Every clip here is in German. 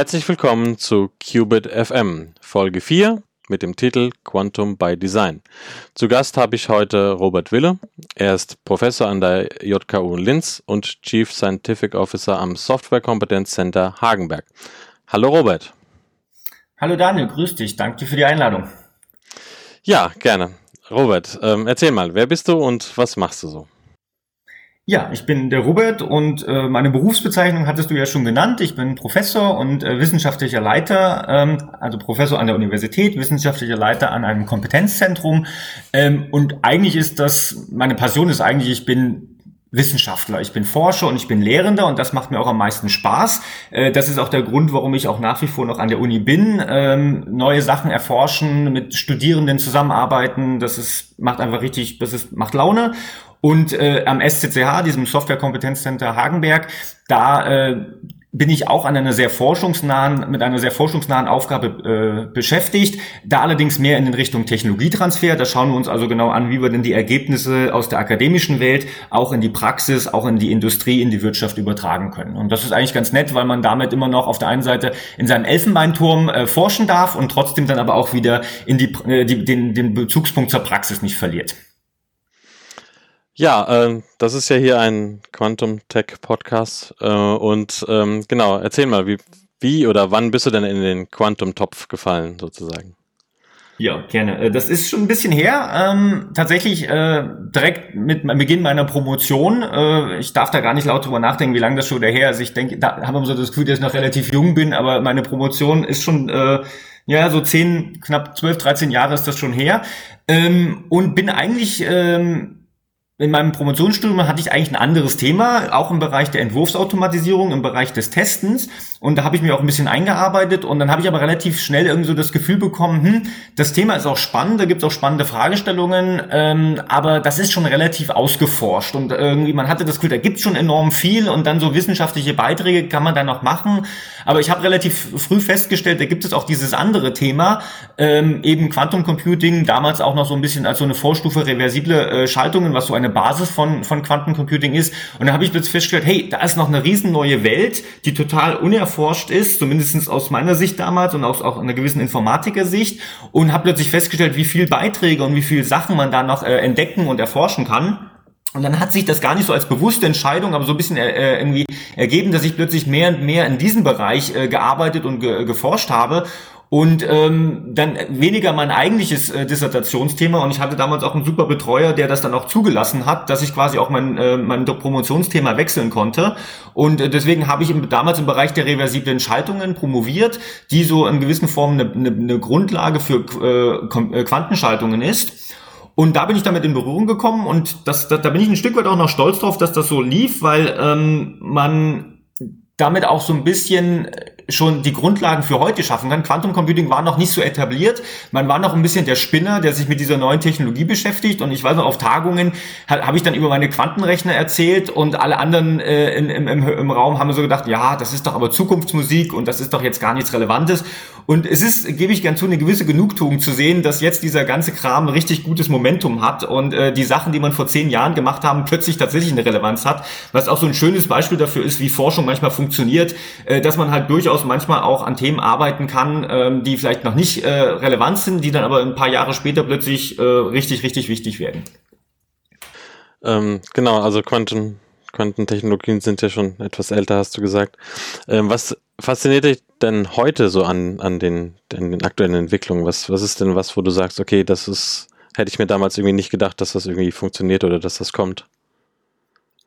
Herzlich willkommen zu Qubit FM, Folge 4 mit dem Titel Quantum by Design. Zu Gast habe ich heute Robert Wille. Er ist Professor an der JKU Linz und Chief Scientific Officer am Software Competence Center Hagenberg. Hallo Robert. Hallo Daniel, grüß dich. Danke für die Einladung. Ja, gerne. Robert, ähm, erzähl mal, wer bist du und was machst du so? Ja, ich bin der Robert und äh, meine Berufsbezeichnung hattest du ja schon genannt. Ich bin Professor und äh, wissenschaftlicher Leiter, ähm, also Professor an der Universität, wissenschaftlicher Leiter an einem Kompetenzzentrum. Ähm, und eigentlich ist das, meine Passion ist eigentlich, ich bin Wissenschaftler. Ich bin Forscher und ich bin Lehrender und das macht mir auch am meisten Spaß. Äh, das ist auch der Grund, warum ich auch nach wie vor noch an der Uni bin. Ähm, neue Sachen erforschen, mit Studierenden zusammenarbeiten, das ist, macht einfach richtig, das ist, macht Laune. Und äh, am SCCH, diesem Software Kompetenzcenter Hagenberg, da äh, bin ich auch an einer sehr forschungsnahen, mit einer sehr forschungsnahen Aufgabe äh, beschäftigt, da allerdings mehr in Richtung Technologietransfer. Da schauen wir uns also genau an, wie wir denn die Ergebnisse aus der akademischen Welt auch in die Praxis, auch in die Industrie, in die Wirtschaft übertragen können. Und das ist eigentlich ganz nett, weil man damit immer noch auf der einen Seite in seinem Elfenbeinturm äh, forschen darf und trotzdem dann aber auch wieder in die, äh, die, den, den Bezugspunkt zur Praxis nicht verliert. Ja, äh, das ist ja hier ein Quantum Tech Podcast äh, und ähm, genau, erzähl mal, wie, wie oder wann bist du denn in den Quantum Topf gefallen sozusagen? Ja, gerne. Äh, das ist schon ein bisschen her. Ähm, tatsächlich äh, direkt mit Beginn meiner Promotion. Äh, ich darf da gar nicht laut drüber nachdenken, wie lange das schon her ist. Ich denke, da haben wir so das Gefühl, dass ich noch relativ jung bin, aber meine Promotion ist schon äh, ja so zehn, knapp zwölf, dreizehn Jahre ist das schon her. Ähm, und bin eigentlich ähm, in meinem Promotionsstudium hatte ich eigentlich ein anderes Thema, auch im Bereich der Entwurfsautomatisierung, im Bereich des Testens. Und da habe ich mir auch ein bisschen eingearbeitet und dann habe ich aber relativ schnell irgendwie so das Gefühl bekommen, hm, das Thema ist auch spannend, da gibt es auch spannende Fragestellungen, ähm, aber das ist schon relativ ausgeforscht. Und irgendwie, man hatte das Gefühl, da gibt es schon enorm viel und dann so wissenschaftliche Beiträge kann man da noch machen. Aber ich habe relativ früh festgestellt, da gibt es auch dieses andere Thema, ähm, eben Quantum Computing, damals auch noch so ein bisschen als so eine Vorstufe reversible äh, Schaltungen, was so eine Basis von, von Quantencomputing ist. Und da habe ich plötzlich festgestellt, hey, da ist noch eine riesen neue Welt, die total unerforscht ist, zumindest aus meiner Sicht damals und aus auch einer gewissen Informatiker-Sicht. Und habe plötzlich festgestellt, wie viel Beiträge und wie viel Sachen man da noch äh, entdecken und erforschen kann. Und dann hat sich das gar nicht so als bewusste Entscheidung, aber so ein bisschen äh, äh irgendwie ergeben, dass ich plötzlich mehr und mehr in diesem Bereich äh, gearbeitet und ge geforscht habe und ähm, dann weniger mein eigentliches äh, Dissertationsthema. Und ich hatte damals auch einen super Betreuer, der das dann auch zugelassen hat, dass ich quasi auch mein, äh, mein Promotionsthema wechseln konnte. Und äh, deswegen habe ich im, damals im Bereich der reversiblen Schaltungen promoviert, die so in gewissen Formen eine, eine, eine Grundlage für äh, äh, Quantenschaltungen ist. Und da bin ich damit in Berührung gekommen. Und das, da, da bin ich ein Stück weit auch noch stolz drauf, dass das so lief, weil ähm, man damit auch so ein bisschen schon die Grundlagen für heute schaffen kann. Quantum Computing war noch nicht so etabliert. Man war noch ein bisschen der Spinner, der sich mit dieser neuen Technologie beschäftigt. Und ich weiß noch, auf Tagungen habe ich dann über meine Quantenrechner erzählt und alle anderen äh, im, im, im Raum haben so gedacht, ja, das ist doch aber Zukunftsmusik und das ist doch jetzt gar nichts Relevantes. Und es ist, gebe ich gern zu, eine gewisse Genugtuung zu sehen, dass jetzt dieser ganze Kram richtig gutes Momentum hat und äh, die Sachen, die man vor zehn Jahren gemacht haben, plötzlich tatsächlich eine Relevanz hat. Was auch so ein schönes Beispiel dafür ist, wie Forschung manchmal funktioniert, äh, dass man halt durchaus manchmal auch an Themen arbeiten kann, ähm, die vielleicht noch nicht äh, relevant sind, die dann aber ein paar Jahre später plötzlich äh, richtig, richtig wichtig werden. Ähm, genau, also Quanten, Quantentechnologien sind ja schon etwas älter, hast du gesagt. Ähm, was fasziniert dich denn heute so an, an, den, an den aktuellen Entwicklungen? Was, was ist denn was, wo du sagst, okay, das ist, hätte ich mir damals irgendwie nicht gedacht, dass das irgendwie funktioniert oder dass das kommt?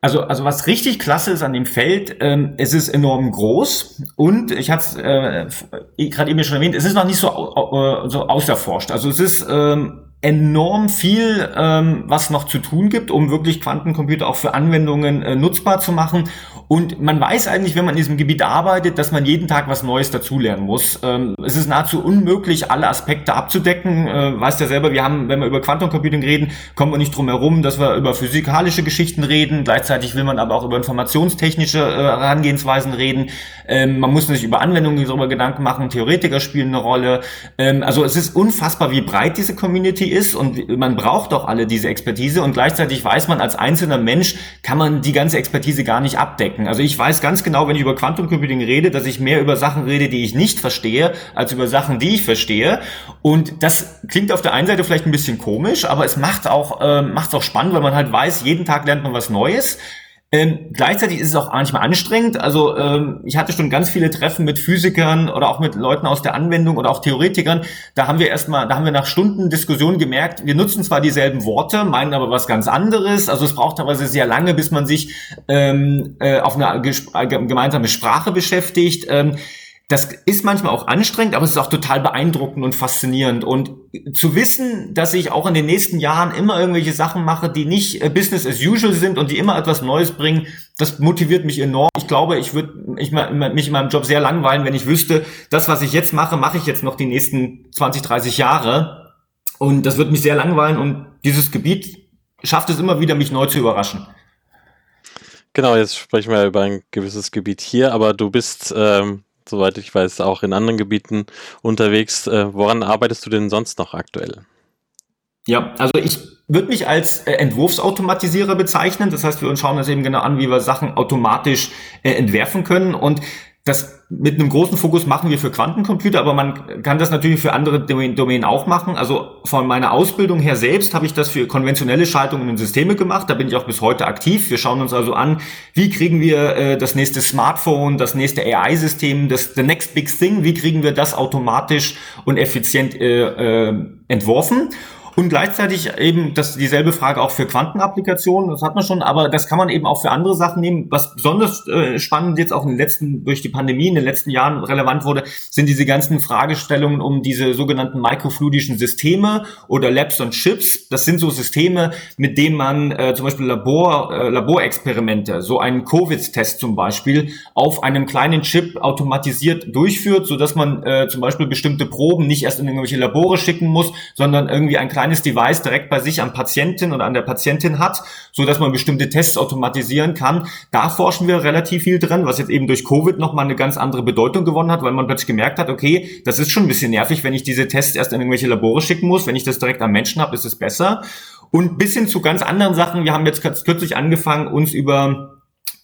Also, also was richtig klasse ist an dem Feld, ähm, es ist enorm groß und ich hatte es äh, gerade eben schon erwähnt, es ist noch nicht so, äh, so auserforscht. Also es ist ähm, enorm viel, ähm, was noch zu tun gibt, um wirklich Quantencomputer auch für Anwendungen äh, nutzbar zu machen. Und man weiß eigentlich, wenn man in diesem Gebiet arbeitet, dass man jeden Tag was Neues dazulernen muss. Ähm, es ist nahezu unmöglich, alle Aspekte abzudecken. Äh, weißt ja selber, wir haben, wenn wir über Quantum Computing reden, kommen wir nicht drum herum, dass wir über physikalische Geschichten reden. Gleichzeitig will man aber auch über informationstechnische äh, Herangehensweisen reden. Ähm, man muss sich über Anwendungen darüber Gedanken machen. Theoretiker spielen eine Rolle. Ähm, also es ist unfassbar, wie breit diese Community ist und man braucht auch alle diese Expertise und gleichzeitig weiß man, als einzelner Mensch kann man die ganze Expertise gar nicht abdecken. Also ich weiß ganz genau, wenn ich über Quantum Computing rede, dass ich mehr über Sachen rede, die ich nicht verstehe, als über Sachen, die ich verstehe. Und das klingt auf der einen Seite vielleicht ein bisschen komisch, aber es macht auch, äh, macht auch spannend, weil man halt weiß, jeden Tag lernt man was Neues. Ähm, gleichzeitig ist es auch manchmal anstrengend. Also ähm, ich hatte schon ganz viele Treffen mit Physikern oder auch mit Leuten aus der Anwendung oder auch Theoretikern. Da haben wir erstmal, da haben wir nach Stunden Diskussion gemerkt, wir nutzen zwar dieselben Worte, meinen aber was ganz anderes. Also es braucht teilweise sehr lange, bis man sich ähm, äh, auf eine gemeinsame Sprache beschäftigt. Ähm, das ist manchmal auch anstrengend, aber es ist auch total beeindruckend und faszinierend. Und zu wissen, dass ich auch in den nächsten Jahren immer irgendwelche Sachen mache, die nicht äh, Business as usual sind und die immer etwas Neues bringen, das motiviert mich enorm. Ich glaube, ich würde mich in meinem Job sehr langweilen, wenn ich wüsste, das, was ich jetzt mache, mache ich jetzt noch die nächsten 20, 30 Jahre. Und das wird mich sehr langweilen und dieses Gebiet schafft es immer wieder, mich neu zu überraschen. Genau, jetzt sprechen wir über ein gewisses Gebiet hier, aber du bist ähm, soweit ich weiß, auch in anderen Gebieten unterwegs. Äh, woran arbeitest du denn sonst noch aktuell? Ja, also ich würde mich als äh, Entwurfsautomatisierer bezeichnen. Das heißt, wir schauen uns eben genau an, wie wir Sachen automatisch äh, entwerfen können. Und das mit einem großen Fokus machen wir für Quantencomputer, aber man kann das natürlich für andere Domänen auch machen. Also von meiner Ausbildung her selbst habe ich das für konventionelle Schaltungen und Systeme gemacht. Da bin ich auch bis heute aktiv. Wir schauen uns also an, wie kriegen wir äh, das nächste Smartphone, das nächste AI-System, das the next big thing, wie kriegen wir das automatisch und effizient äh, äh, entworfen. Und gleichzeitig eben das dieselbe Frage auch für Quantenapplikationen, das hat man schon, aber das kann man eben auch für andere Sachen nehmen. Was besonders äh, spannend jetzt auch in den letzten, durch die Pandemie in den letzten Jahren relevant wurde, sind diese ganzen Fragestellungen um diese sogenannten mikrofluidischen Systeme oder Labs und Chips. Das sind so Systeme, mit denen man äh, zum Beispiel Labor, äh, Laborexperimente, so einen Covid-Test zum Beispiel, auf einem kleinen Chip automatisiert durchführt, so dass man äh, zum Beispiel bestimmte Proben nicht erst in irgendwelche Labore schicken muss, sondern irgendwie ein kleines kleines Device direkt bei sich am Patientin oder an der Patientin hat, so dass man bestimmte Tests automatisieren kann. Da forschen wir relativ viel drin, was jetzt eben durch Covid nochmal eine ganz andere Bedeutung gewonnen hat, weil man plötzlich gemerkt hat, okay, das ist schon ein bisschen nervig, wenn ich diese Tests erst in irgendwelche Labore schicken muss. Wenn ich das direkt am Menschen habe, ist es besser. Und bis hin zu ganz anderen Sachen. Wir haben jetzt kürzlich angefangen, uns über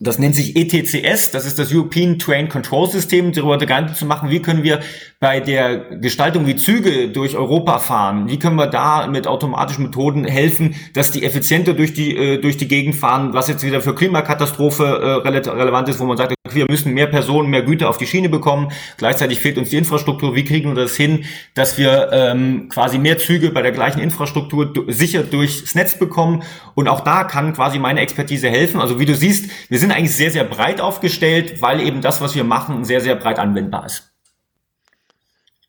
das nennt sich ETCS, das ist das European Train Control System, darüber Gedanken zu machen, wie können wir bei der Gestaltung, wie Züge durch Europa fahren, wie können wir da mit automatischen Methoden helfen, dass die effizienter durch die, äh, durch die Gegend fahren, was jetzt wieder für Klimakatastrophe äh, relevant ist, wo man sagt, wir müssen mehr Personen, mehr Güter auf die Schiene bekommen, gleichzeitig fehlt uns die Infrastruktur, wie kriegen wir das hin, dass wir ähm, quasi mehr Züge bei der gleichen Infrastruktur sicher durchs Netz bekommen und auch da kann quasi meine Expertise helfen. Also wie du siehst, wir sind eigentlich sehr, sehr breit aufgestellt, weil eben das, was wir machen, sehr, sehr breit anwendbar ist.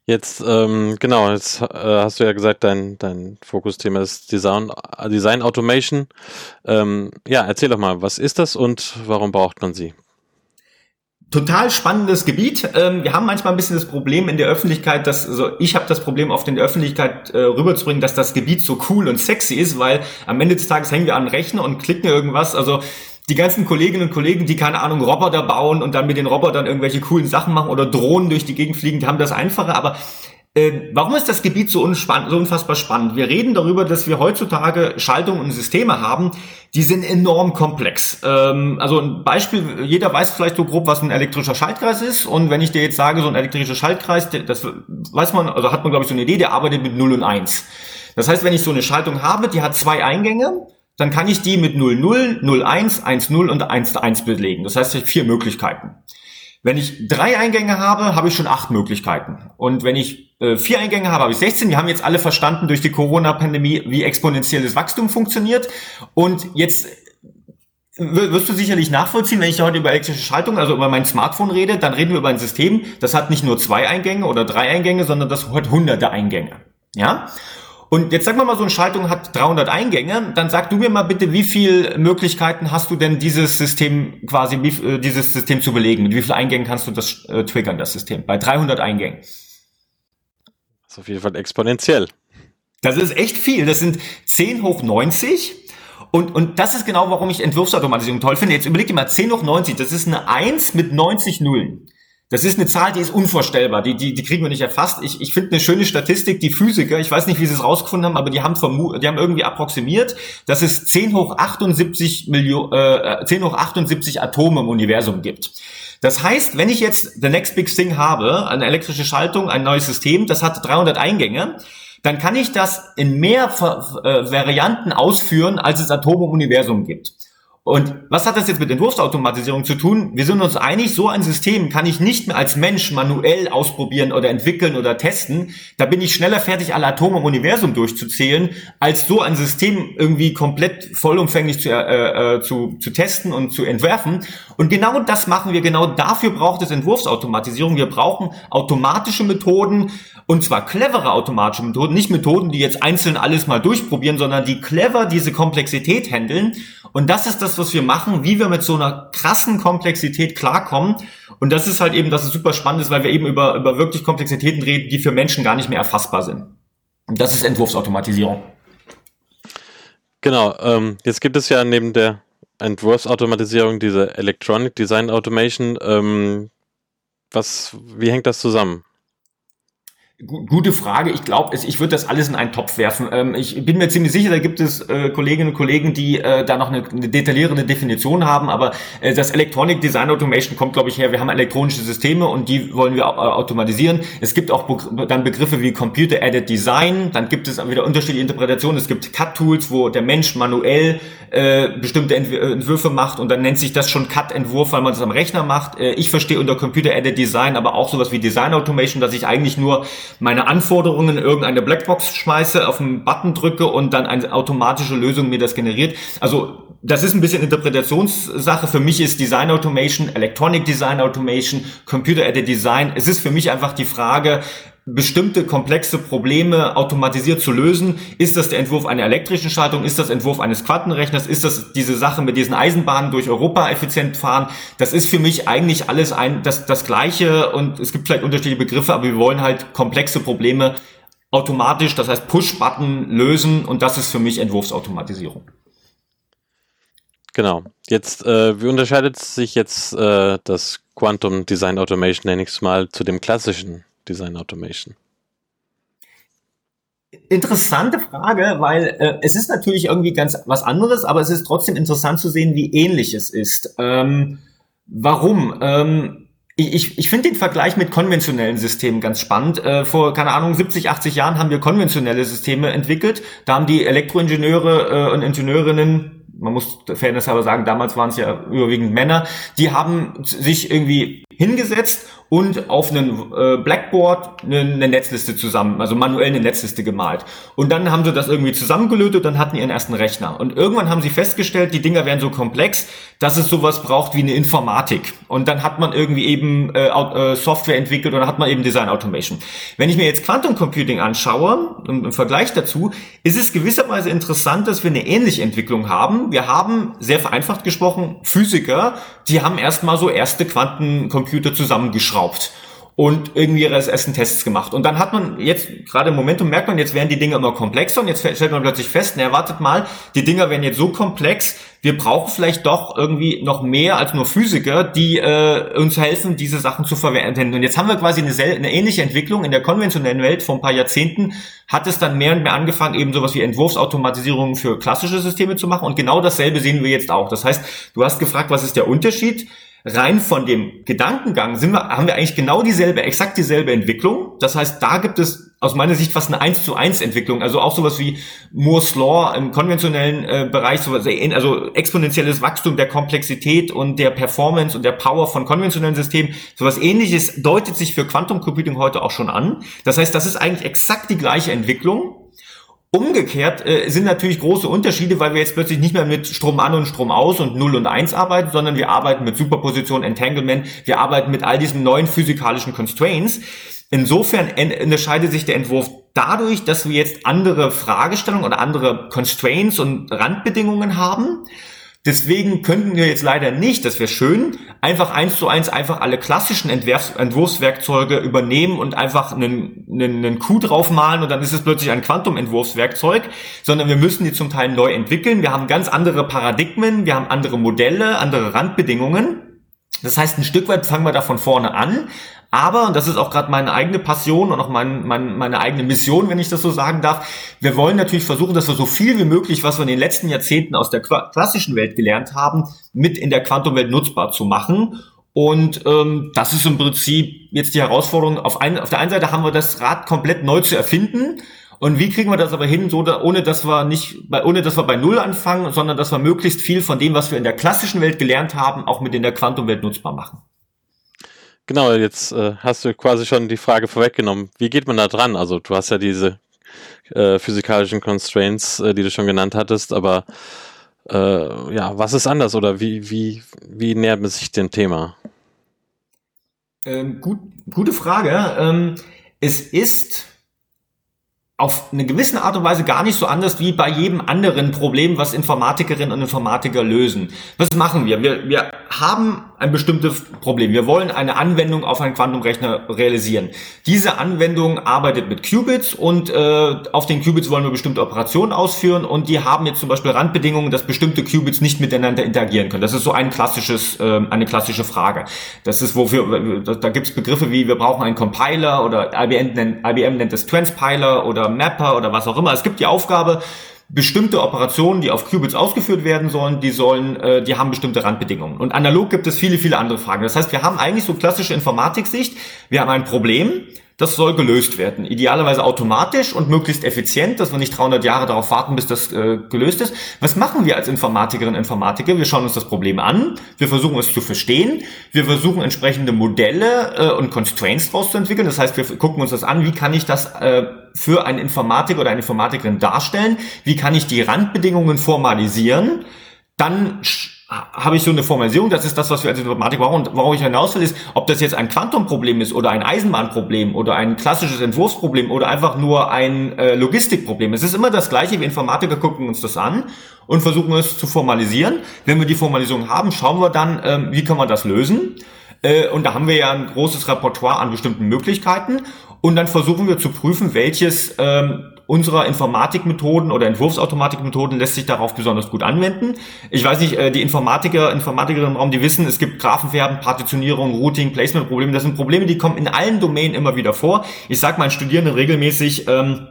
Jetzt, ähm, genau, jetzt äh, hast du ja gesagt, dein, dein Fokusthema ist Design, Design Automation. Ähm, ja, erzähl doch mal, was ist das und warum braucht man sie? Total spannendes Gebiet. Ähm, wir haben manchmal ein bisschen das Problem in der Öffentlichkeit, dass also ich habe das Problem oft in der Öffentlichkeit äh, rüberzubringen, dass das Gebiet so cool und sexy ist, weil am Ende des Tages hängen wir an Rechner und klicken irgendwas. Also die ganzen Kolleginnen und Kollegen, die keine Ahnung Roboter bauen und dann mit den Robotern irgendwelche coolen Sachen machen oder Drohnen durch die Gegend fliegen, die haben das einfacher. Aber äh, warum ist das Gebiet so, so unfassbar spannend? Wir reden darüber, dass wir heutzutage Schaltungen und Systeme haben, die sind enorm komplex. Ähm, also ein Beispiel, jeder weiß vielleicht so grob, was ein elektrischer Schaltkreis ist. Und wenn ich dir jetzt sage, so ein elektrischer Schaltkreis, das weiß man, also hat man glaube ich so eine Idee, der arbeitet mit 0 und 1. Das heißt, wenn ich so eine Schaltung habe, die hat zwei Eingänge, dann kann ich die mit 00, 01, 10 und 11 belegen. Das heißt, ich habe vier Möglichkeiten. Wenn ich drei Eingänge habe, habe ich schon acht Möglichkeiten. Und wenn ich äh, vier Eingänge habe, habe ich 16. Wir haben jetzt alle verstanden durch die Corona-Pandemie, wie exponentielles Wachstum funktioniert. Und jetzt wirst du sicherlich nachvollziehen, wenn ich heute über elektrische Schaltung, also über mein Smartphone rede, dann reden wir über ein System, das hat nicht nur zwei Eingänge oder drei Eingänge, sondern das hat hunderte Eingänge. Ja? Und jetzt sag mal, mal so eine Schaltung hat 300 Eingänge, dann sag du mir mal bitte, wie viele Möglichkeiten hast du denn dieses System quasi, äh, dieses System zu belegen? Mit wie vielen Eingängen kannst du das äh, triggern, das System? Bei 300 Eingängen. Das ist auf jeden Fall exponentiell. Das ist echt viel. Das sind 10 hoch 90. Und, und das ist genau, warum ich Entwurfsautomatisierung toll finde. Jetzt überleg dir mal, 10 hoch 90, das ist eine 1 mit 90 Nullen. Das ist eine Zahl, die ist unvorstellbar. Die, die, die kriegen wir nicht erfasst. Ich, ich finde eine schöne Statistik, die Physiker, ich weiß nicht, wie sie es rausgefunden haben, aber die haben, die haben irgendwie approximiert, dass es 10 hoch 78 Millionen, äh, 10 hoch 78 Atome im Universum gibt. Das heißt, wenn ich jetzt the next big thing habe, eine elektrische Schaltung, ein neues System, das hat 300 Eingänge, dann kann ich das in mehr äh, Varianten ausführen, als es Atome im Universum gibt. Und was hat das jetzt mit Entwurfsautomatisierung zu tun? Wir sind uns einig, so ein System kann ich nicht mehr als Mensch manuell ausprobieren oder entwickeln oder testen. Da bin ich schneller fertig, alle Atome im Universum durchzuzählen, als so ein System irgendwie komplett vollumfänglich zu, äh, äh, zu, zu testen und zu entwerfen. Und genau das machen wir. Genau dafür braucht es Entwurfsautomatisierung. Wir brauchen automatische Methoden, und zwar clevere automatische Methoden, nicht Methoden, die jetzt einzeln alles mal durchprobieren, sondern die clever diese Komplexität handeln. Und das ist das, was wir machen, wie wir mit so einer krassen Komplexität klarkommen. Und das ist halt eben, dass es super spannend ist, weil wir eben über, über wirklich Komplexitäten reden, die für Menschen gar nicht mehr erfassbar sind. Und das ist Entwurfsautomatisierung. Genau, ähm, jetzt gibt es ja neben der Entwurfsautomatisierung diese Electronic Design Automation. Ähm, was, wie hängt das zusammen? Gute Frage. Ich glaube, ich würde das alles in einen Topf werfen. Ähm, ich bin mir ziemlich sicher, da gibt es äh, Kolleginnen und Kollegen, die äh, da noch eine, detaillierende Definition haben. Aber äh, das Electronic Design Automation kommt, glaube ich, her. Wir haben elektronische Systeme und die wollen wir automatisieren. Es gibt auch dann Begriffe wie Computer Added Design. Dann gibt es wieder unterschiedliche Interpretationen. Es gibt Cut-Tools, wo der Mensch manuell bestimmte Entwürfe macht und dann nennt sich das schon Cut-Entwurf, weil man das am Rechner macht. ich verstehe unter Computer Added Design aber auch sowas wie Design Automation, dass ich eigentlich nur meine Anforderungen in irgendeine Blackbox schmeiße, auf einen Button drücke und dann eine automatische Lösung mir das generiert. Also das ist ein bisschen Interpretationssache. Für mich ist Design Automation, Electronic Design Automation, Computer Aided Design. Es ist für mich einfach die Frage, bestimmte komplexe Probleme automatisiert zu lösen. Ist das der Entwurf einer elektrischen Schaltung? Ist das Entwurf eines Quantenrechners? Ist das diese Sache mit diesen Eisenbahnen durch Europa effizient fahren? Das ist für mich eigentlich alles ein, das, das Gleiche und es gibt vielleicht unterschiedliche Begriffe, aber wir wollen halt komplexe Probleme automatisch, das heißt Push-Button lösen und das ist für mich Entwurfsautomatisierung. Genau. Jetzt, äh, wie unterscheidet sich jetzt äh, das Quantum Design Automation, nenne ich es mal, zu dem klassischen Design Automation? Interessante Frage, weil äh, es ist natürlich irgendwie ganz was anderes, aber es ist trotzdem interessant zu sehen, wie ähnlich es ist. Ähm, warum? Ähm, ich, ich finde den Vergleich mit konventionellen Systemen ganz spannend. Äh, vor, keine Ahnung, 70, 80 Jahren haben wir konventionelle Systeme entwickelt. Da haben die Elektroingenieure äh, und Ingenieurinnen man muss Fairness aber sagen, damals waren es ja überwiegend Männer, die haben sich irgendwie hingesetzt und auf einem äh, Blackboard eine, Netzliste zusammen, also manuell eine Netzliste gemalt. Und dann haben sie das irgendwie zusammengelötet und hatten ihren ersten Rechner. Und irgendwann haben sie festgestellt, die Dinger wären so komplex, dass es sowas braucht wie eine Informatik. Und dann hat man irgendwie eben äh, äh, Software entwickelt dann hat man eben Design Automation. Wenn ich mir jetzt Quantum Computing anschaue, im Vergleich dazu, ist es gewisserweise interessant, dass wir eine ähnliche Entwicklung haben. Wir haben, sehr vereinfacht gesprochen, Physiker, die haben erstmal so erste Quantencomputer zusammengeschraubt. geschraubt und irgendwie ihre ersten Tests gemacht. Und dann hat man jetzt, gerade im Momentum merkt man, jetzt werden die Dinge immer komplexer und jetzt stellt man plötzlich fest, na, wartet mal, die Dinger werden jetzt so komplex, wir brauchen vielleicht doch irgendwie noch mehr als nur Physiker, die äh, uns helfen, diese Sachen zu verwenden. Und jetzt haben wir quasi eine, eine ähnliche Entwicklung in der konventionellen Welt. Vor ein paar Jahrzehnten hat es dann mehr und mehr angefangen, eben sowas wie Entwurfsautomatisierung für klassische Systeme zu machen. Und genau dasselbe sehen wir jetzt auch. Das heißt, du hast gefragt, was ist der Unterschied? Rein von dem Gedankengang sind wir, haben wir eigentlich genau dieselbe, exakt dieselbe Entwicklung. Das heißt, da gibt es aus meiner Sicht fast eine 1 zu 1 Entwicklung. Also auch sowas wie Moore's Law im konventionellen äh, Bereich, sowas, also exponentielles Wachstum der Komplexität und der Performance und der Power von konventionellen Systemen. Sowas ähnliches deutet sich für Quantum Computing heute auch schon an. Das heißt, das ist eigentlich exakt die gleiche Entwicklung. Umgekehrt äh, sind natürlich große Unterschiede, weil wir jetzt plötzlich nicht mehr mit Strom an und Strom aus und 0 und 1 arbeiten, sondern wir arbeiten mit Superposition, Entanglement, wir arbeiten mit all diesen neuen physikalischen Constraints. Insofern unterscheidet sich der Entwurf dadurch, dass wir jetzt andere Fragestellungen oder andere Constraints und Randbedingungen haben. Deswegen könnten wir jetzt leider nicht, das wäre schön, einfach eins zu eins einfach alle klassischen Entwurfs Entwurfswerkzeuge übernehmen und einfach einen, einen, einen Coup draufmalen und dann ist es plötzlich ein Quantum-Entwurfswerkzeug, sondern wir müssen die zum Teil neu entwickeln. Wir haben ganz andere Paradigmen, wir haben andere Modelle, andere Randbedingungen. Das heißt, ein Stück weit fangen wir da von vorne an, aber, und das ist auch gerade meine eigene Passion und auch mein, mein, meine eigene Mission, wenn ich das so sagen darf, wir wollen natürlich versuchen, dass wir so viel wie möglich, was wir in den letzten Jahrzehnten aus der klassischen Welt gelernt haben, mit in der Quantumwelt nutzbar zu machen. Und ähm, das ist im Prinzip jetzt die Herausforderung. Auf, ein, auf der einen Seite haben wir das Rad komplett neu zu erfinden. Und wie kriegen wir das aber hin, so ohne dass wir nicht, ohne dass wir bei Null anfangen, sondern dass wir möglichst viel von dem, was wir in der klassischen Welt gelernt haben, auch mit in der Quantumwelt nutzbar machen? Genau, jetzt äh, hast du quasi schon die Frage vorweggenommen. Wie geht man da dran? Also du hast ja diese äh, physikalischen Constraints, äh, die du schon genannt hattest, aber äh, ja, was ist anders oder wie, wie, wie nähert man sich dem Thema? Ähm, gut, gute Frage. Ähm, es ist auf eine gewisse Art und Weise gar nicht so anders wie bei jedem anderen Problem, was Informatikerinnen und Informatiker lösen. Was machen wir? Wir, wir haben ein bestimmtes Problem. Wir wollen eine Anwendung auf einen Quantumrechner realisieren. Diese Anwendung arbeitet mit Qubits und äh, auf den Qubits wollen wir bestimmte Operationen ausführen und die haben jetzt zum Beispiel Randbedingungen, dass bestimmte Qubits nicht miteinander interagieren können. Das ist so ein klassisches, äh, eine klassische Frage. Das ist wofür, da, gibt es Begriffe wie wir brauchen einen Compiler oder IBM nennt, IBM nennt es Transpiler oder Mapper oder was auch immer. Es gibt die Aufgabe, bestimmte Operationen, die auf Qubits ausgeführt werden sollen, die sollen, äh, die haben bestimmte Randbedingungen. Und analog gibt es viele, viele andere Fragen. Das heißt, wir haben eigentlich so klassische Informatiksicht. Wir haben ein Problem, das soll gelöst werden. Idealerweise automatisch und möglichst effizient, dass wir nicht 300 Jahre darauf warten, bis das äh, gelöst ist. Was machen wir als Informatikerinnen und Informatiker? Wir schauen uns das Problem an, wir versuchen es zu verstehen, wir versuchen entsprechende Modelle äh, und Constraints daraus zu entwickeln. Das heißt, wir gucken uns das an, wie kann ich das äh, für einen Informatiker oder eine Informatikerin darstellen? Wie kann ich die Randbedingungen formalisieren? Dann habe ich so eine Formalisierung, das ist das, was wir als Informatik brauchen. Und worauf ich hinaus will, ist, ob das jetzt ein Quantumproblem ist oder ein Eisenbahnproblem oder ein klassisches Entwurfsproblem oder einfach nur ein äh, Logistikproblem. Es ist immer das Gleiche. Wir Informatiker gucken uns das an und versuchen es zu formalisieren. Wenn wir die Formalisierung haben, schauen wir dann, ähm, wie kann man das lösen. Äh, und da haben wir ja ein großes Repertoire an bestimmten Möglichkeiten. Und dann versuchen wir zu prüfen, welches ähm, unserer Informatikmethoden oder Entwurfsautomatikmethoden lässt sich darauf besonders gut anwenden. Ich weiß nicht, äh, die Informatiker, Informatikerinnen im Raum, die wissen, es gibt Graphenfärben, Partitionierung, Routing, Placement-Probleme. Das sind Probleme, die kommen in allen Domänen immer wieder vor. Ich sage meinen Studierenden regelmäßig, ähm,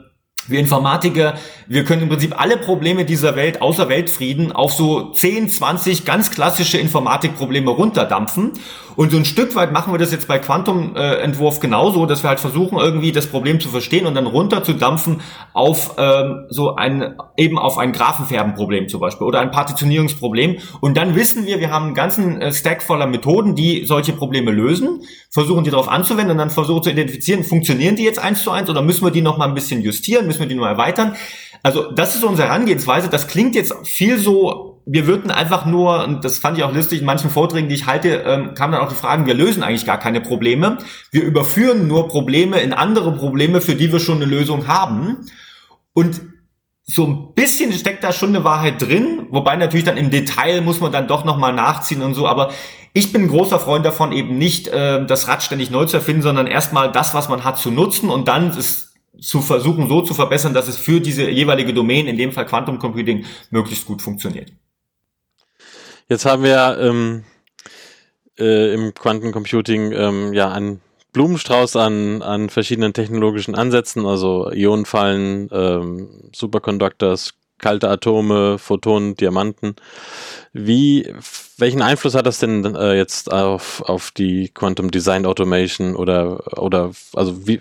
wir Informatiker, wir können im Prinzip alle Probleme dieser Welt außer Weltfrieden auf so 10, 20 ganz klassische Informatikprobleme runterdampfen und so ein Stück weit machen wir das jetzt bei Quantum-Entwurf äh, genauso, dass wir halt versuchen, irgendwie das Problem zu verstehen und dann runterzudampfen auf ähm, so ein, eben auf ein Graphenfärbenproblem zum Beispiel oder ein Partitionierungsproblem. Und dann wissen wir, wir haben einen ganzen äh, Stack voller Methoden, die solche Probleme lösen, versuchen die darauf anzuwenden und dann versuchen zu identifizieren, funktionieren die jetzt eins zu eins oder müssen wir die noch mal ein bisschen justieren, müssen wir die nur erweitern. Also das ist unsere Herangehensweise. Das klingt jetzt viel so wir würden einfach nur, und das fand ich auch lustig, in manchen Vorträgen, die ich halte, ähm, kamen dann auch die Fragen, wir lösen eigentlich gar keine Probleme. Wir überführen nur Probleme in andere Probleme, für die wir schon eine Lösung haben. Und so ein bisschen steckt da schon eine Wahrheit drin, wobei natürlich dann im Detail muss man dann doch nochmal nachziehen und so, aber ich bin ein großer Freund davon, eben nicht äh, das Rad ständig neu zu erfinden, sondern erstmal das, was man hat, zu nutzen und dann es zu versuchen, so zu verbessern, dass es für diese jeweilige Domain, in dem Fall Quantum Computing, möglichst gut funktioniert. Jetzt haben wir ähm, äh, im Quantencomputing ähm, ja einen Blumenstrauß an, an verschiedenen technologischen Ansätzen, also Ionenfallen, ähm, Superconductors, kalte Atome, Photonen, Diamanten. Wie, welchen Einfluss hat das denn äh, jetzt auf, auf die Quantum Design Automation oder, oder also wie,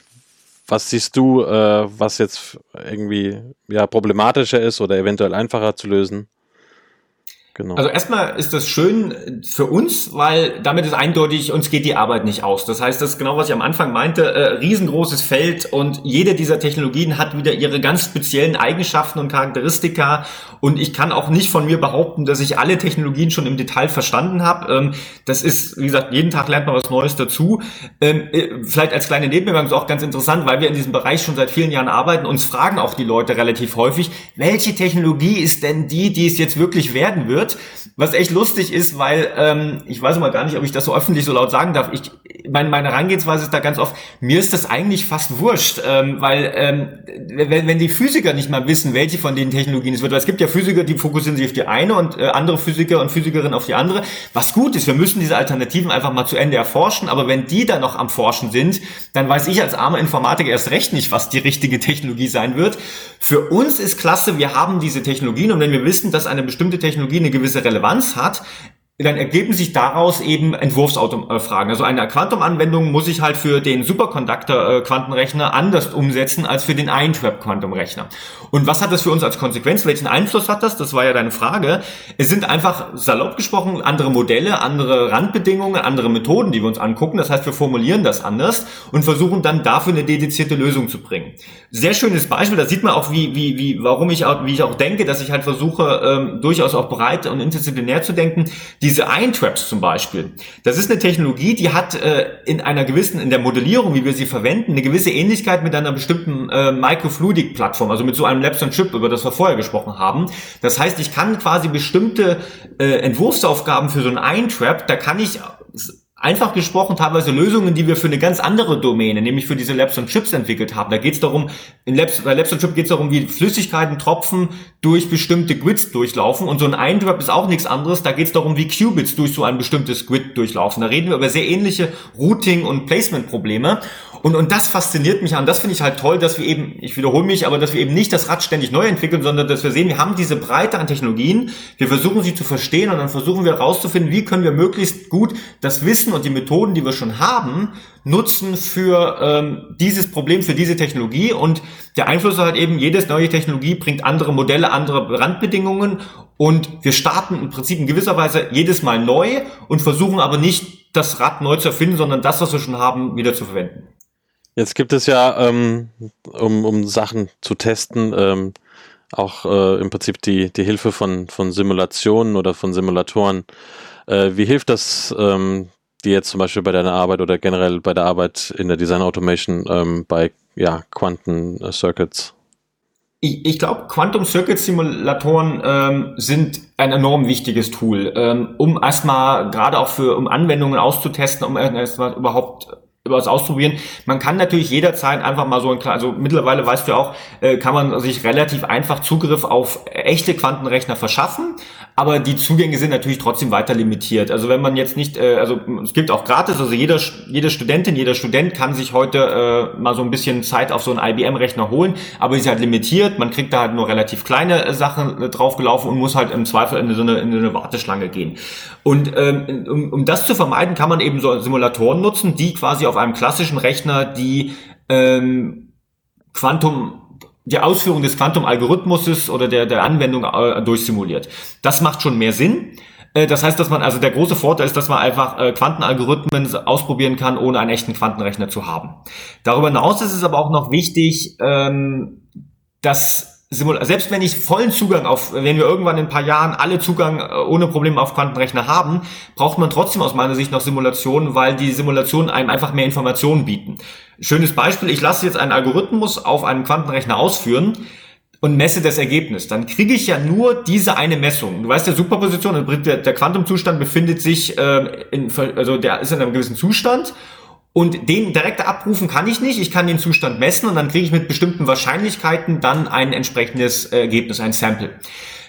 was siehst du, äh, was jetzt irgendwie ja problematischer ist oder eventuell einfacher zu lösen? Genau. Also erstmal ist das schön für uns, weil damit ist eindeutig, uns geht die Arbeit nicht aus. Das heißt, das ist genau, was ich am Anfang meinte, äh, riesengroßes Feld und jede dieser Technologien hat wieder ihre ganz speziellen Eigenschaften und Charakteristika und ich kann auch nicht von mir behaupten, dass ich alle Technologien schon im Detail verstanden habe. Ähm, das ist, wie gesagt, jeden Tag lernt man was Neues dazu. Ähm, äh, vielleicht als kleine Nebenbemerkung ist auch ganz interessant, weil wir in diesem Bereich schon seit vielen Jahren arbeiten, uns fragen auch die Leute relativ häufig, welche Technologie ist denn die, die es jetzt wirklich werden wird? Wird, was echt lustig ist, weil ähm, ich weiß mal gar nicht, ob ich das so öffentlich so laut sagen darf. Ich, meine, meine Herangehensweise ist da ganz oft, mir ist das eigentlich fast wurscht, ähm, weil ähm, wenn, wenn die Physiker nicht mal wissen, welche von den Technologien es wird, weil es gibt ja Physiker, die fokussieren sich auf die eine und äh, andere Physiker und Physikerinnen auf die andere, was gut ist, wir müssen diese Alternativen einfach mal zu Ende erforschen, aber wenn die dann noch am Forschen sind, dann weiß ich als armer Informatiker erst recht nicht, was die richtige Technologie sein wird. Für uns ist klasse, wir haben diese Technologien und wenn wir wissen, dass eine bestimmte Technologie eine gewisse Relevanz hat, dann ergeben sich daraus eben Entwurfsfragen. Also eine Quantum-Anwendung muss ich halt für den Superconductor-Quantenrechner anders umsetzen als für den Eintrap-Quantum-Rechner. Und was hat das für uns als Konsequenz? Welchen Einfluss hat das? Das war ja deine Frage. Es sind einfach, salopp gesprochen, andere Modelle, andere Randbedingungen, andere Methoden, die wir uns angucken. Das heißt, wir formulieren das anders und versuchen dann dafür eine dedizierte Lösung zu bringen. Sehr schönes Beispiel. Da sieht man auch, wie, wie, wie, warum ich auch, wie ich auch denke, dass ich halt versuche, ähm, durchaus auch breit und interdisziplinär zu denken. Die diese Eintraps zum Beispiel, das ist eine Technologie, die hat äh, in einer gewissen, in der Modellierung, wie wir sie verwenden, eine gewisse Ähnlichkeit mit einer bestimmten äh, Microfluidic-Plattform, also mit so einem Labs on Chip, über das wir vorher gesprochen haben. Das heißt, ich kann quasi bestimmte äh, Entwurfsaufgaben für so ein Eintrap, da kann ich einfach gesprochen teilweise Lösungen, die wir für eine ganz andere Domäne, nämlich für diese Labs und Chips entwickelt haben. Da geht es darum, in Labs, bei Labs und Chip geht es darum, wie Flüssigkeiten, Tropfen durch bestimmte Grids durchlaufen. Und so ein Eindrop ist auch nichts anderes. Da geht es darum, wie Qubits durch so ein bestimmtes Grid durchlaufen. Da reden wir über sehr ähnliche Routing- und Placement-Probleme. Und, und das fasziniert mich an. Das finde ich halt toll, dass wir eben, ich wiederhole mich, aber dass wir eben nicht das Rad ständig neu entwickeln, sondern dass wir sehen, wir haben diese Breite an Technologien. Wir versuchen sie zu verstehen und dann versuchen wir herauszufinden, wie können wir möglichst gut das Wissen und die Methoden, die wir schon haben, nutzen für ähm, dieses Problem, für diese Technologie. Und der Einfluss halt eben, jedes neue Technologie bringt andere Modelle, andere Randbedingungen. Und wir starten im Prinzip in gewisser Weise jedes Mal neu und versuchen aber nicht das Rad neu zu erfinden, sondern das, was wir schon haben, wieder zu verwenden. Jetzt gibt es ja, ähm, um, um Sachen zu testen, ähm, auch äh, im Prinzip die, die Hilfe von, von Simulationen oder von Simulatoren. Äh, wie hilft das ähm, dir jetzt zum Beispiel bei deiner Arbeit oder generell bei der Arbeit in der Design Automation ähm, bei ja, Quanten Circuits? Ich, ich glaube, Quantum Circuit Simulatoren ähm, sind ein enorm wichtiges Tool, ähm, um erstmal gerade auch für um Anwendungen auszutesten, um erstmal überhaupt was ausprobieren. Man kann natürlich jederzeit einfach mal so ein also mittlerweile weißt du auch, äh, kann man sich relativ einfach Zugriff auf echte Quantenrechner verschaffen, aber die Zugänge sind natürlich trotzdem weiter limitiert. Also wenn man jetzt nicht, äh, also es gibt auch gratis, also jeder, jede Studentin, jeder Student kann sich heute äh, mal so ein bisschen Zeit auf so einen IBM-Rechner holen, aber ist halt limitiert. Man kriegt da halt nur relativ kleine äh, Sachen äh, draufgelaufen und muss halt im Zweifel in so eine, in so eine Warteschlange gehen. Und ähm, um, um das zu vermeiden, kann man eben so Simulatoren nutzen, die quasi auf einem klassischen Rechner die ähm, Quantum die Ausführung des Quantum-Algorithmuses oder der, der Anwendung äh, durchsimuliert. Das macht schon mehr Sinn. Äh, das heißt, dass man, also der große Vorteil ist, dass man einfach äh, Quantenalgorithmen ausprobieren kann, ohne einen echten Quantenrechner zu haben. Darüber hinaus ist es aber auch noch wichtig, ähm, dass selbst wenn ich vollen Zugang auf, wenn wir irgendwann in ein paar Jahren alle Zugang äh, ohne Probleme auf Quantenrechner haben, braucht man trotzdem aus meiner Sicht noch Simulationen, weil die Simulationen einem einfach mehr Informationen bieten. Schönes Beispiel, ich lasse jetzt einen Algorithmus auf einem Quantenrechner ausführen und messe das Ergebnis. Dann kriege ich ja nur diese eine Messung. Du weißt, der Superposition, der, der Quantumzustand befindet sich, äh, in, also der ist in einem gewissen Zustand und den direkt abrufen kann ich nicht. Ich kann den Zustand messen und dann kriege ich mit bestimmten Wahrscheinlichkeiten dann ein entsprechendes Ergebnis, ein Sample.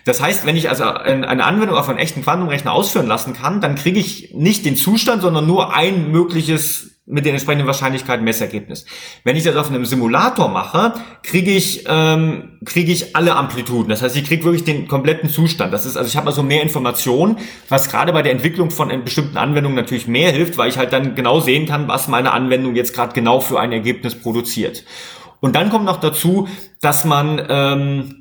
Das heißt, wenn ich also eine Anwendung auf einen echten Quantumrechner ausführen lassen kann, dann kriege ich nicht den Zustand, sondern nur ein mögliches mit den entsprechenden Wahrscheinlichkeiten Messergebnis. Wenn ich das auf einem Simulator mache, kriege ich ähm, kriege ich alle Amplituden. Das heißt, ich kriege wirklich den kompletten Zustand. Das ist also ich habe also mehr Informationen, was gerade bei der Entwicklung von bestimmten Anwendungen natürlich mehr hilft, weil ich halt dann genau sehen kann, was meine Anwendung jetzt gerade genau für ein Ergebnis produziert. Und dann kommt noch dazu, dass man ähm,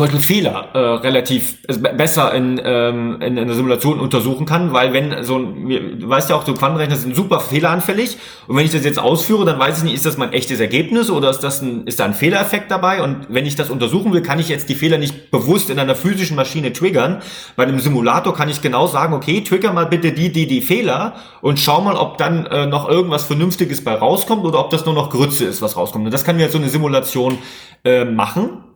Beispiel Fehler äh, relativ also besser in, ähm, in einer Simulation untersuchen kann, weil wenn so ein, du weißt ja auch, so Quantenrechner sind super fehleranfällig und wenn ich das jetzt ausführe, dann weiß ich nicht, ist das mein echtes Ergebnis oder ist das ein, ist da ein Fehlereffekt dabei und wenn ich das untersuchen will, kann ich jetzt die Fehler nicht bewusst in einer physischen Maschine triggern. Bei einem Simulator kann ich genau sagen, okay, trigger mal bitte die, die, die Fehler und schau mal, ob dann äh, noch irgendwas Vernünftiges bei rauskommt oder ob das nur noch Grütze ist, was rauskommt. Und das kann mir jetzt so eine Simulation äh, machen.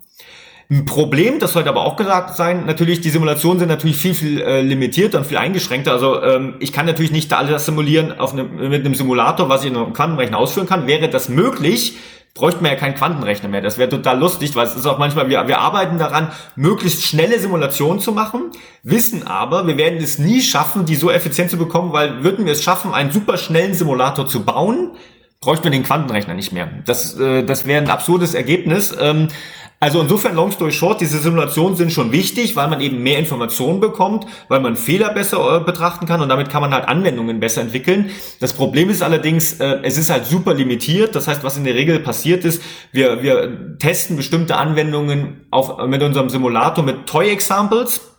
Ein Problem, das sollte aber auch gesagt sein, natürlich, die Simulationen sind natürlich viel, viel äh, limitierter und viel eingeschränkter. Also ähm, ich kann natürlich nicht alles simulieren auf einem, mit einem Simulator, was ich in einem Quantenrechner ausführen kann. Wäre das möglich, bräuchten wir ja keinen Quantenrechner mehr. Das wäre total lustig, weil es ist auch manchmal, wir, wir arbeiten daran, möglichst schnelle Simulationen zu machen, wissen aber, wir werden es nie schaffen, die so effizient zu bekommen, weil würden wir es schaffen, einen super schnellen Simulator zu bauen, bräuchten wir den Quantenrechner nicht mehr. Das, äh, das wäre ein absurdes Ergebnis. Ähm, also insofern, long story short, diese Simulationen sind schon wichtig, weil man eben mehr Informationen bekommt, weil man Fehler besser äh, betrachten kann und damit kann man halt Anwendungen besser entwickeln. Das Problem ist allerdings, äh, es ist halt super limitiert. Das heißt, was in der Regel passiert ist, wir, wir testen bestimmte Anwendungen auf, mit unserem Simulator mit Toy Examples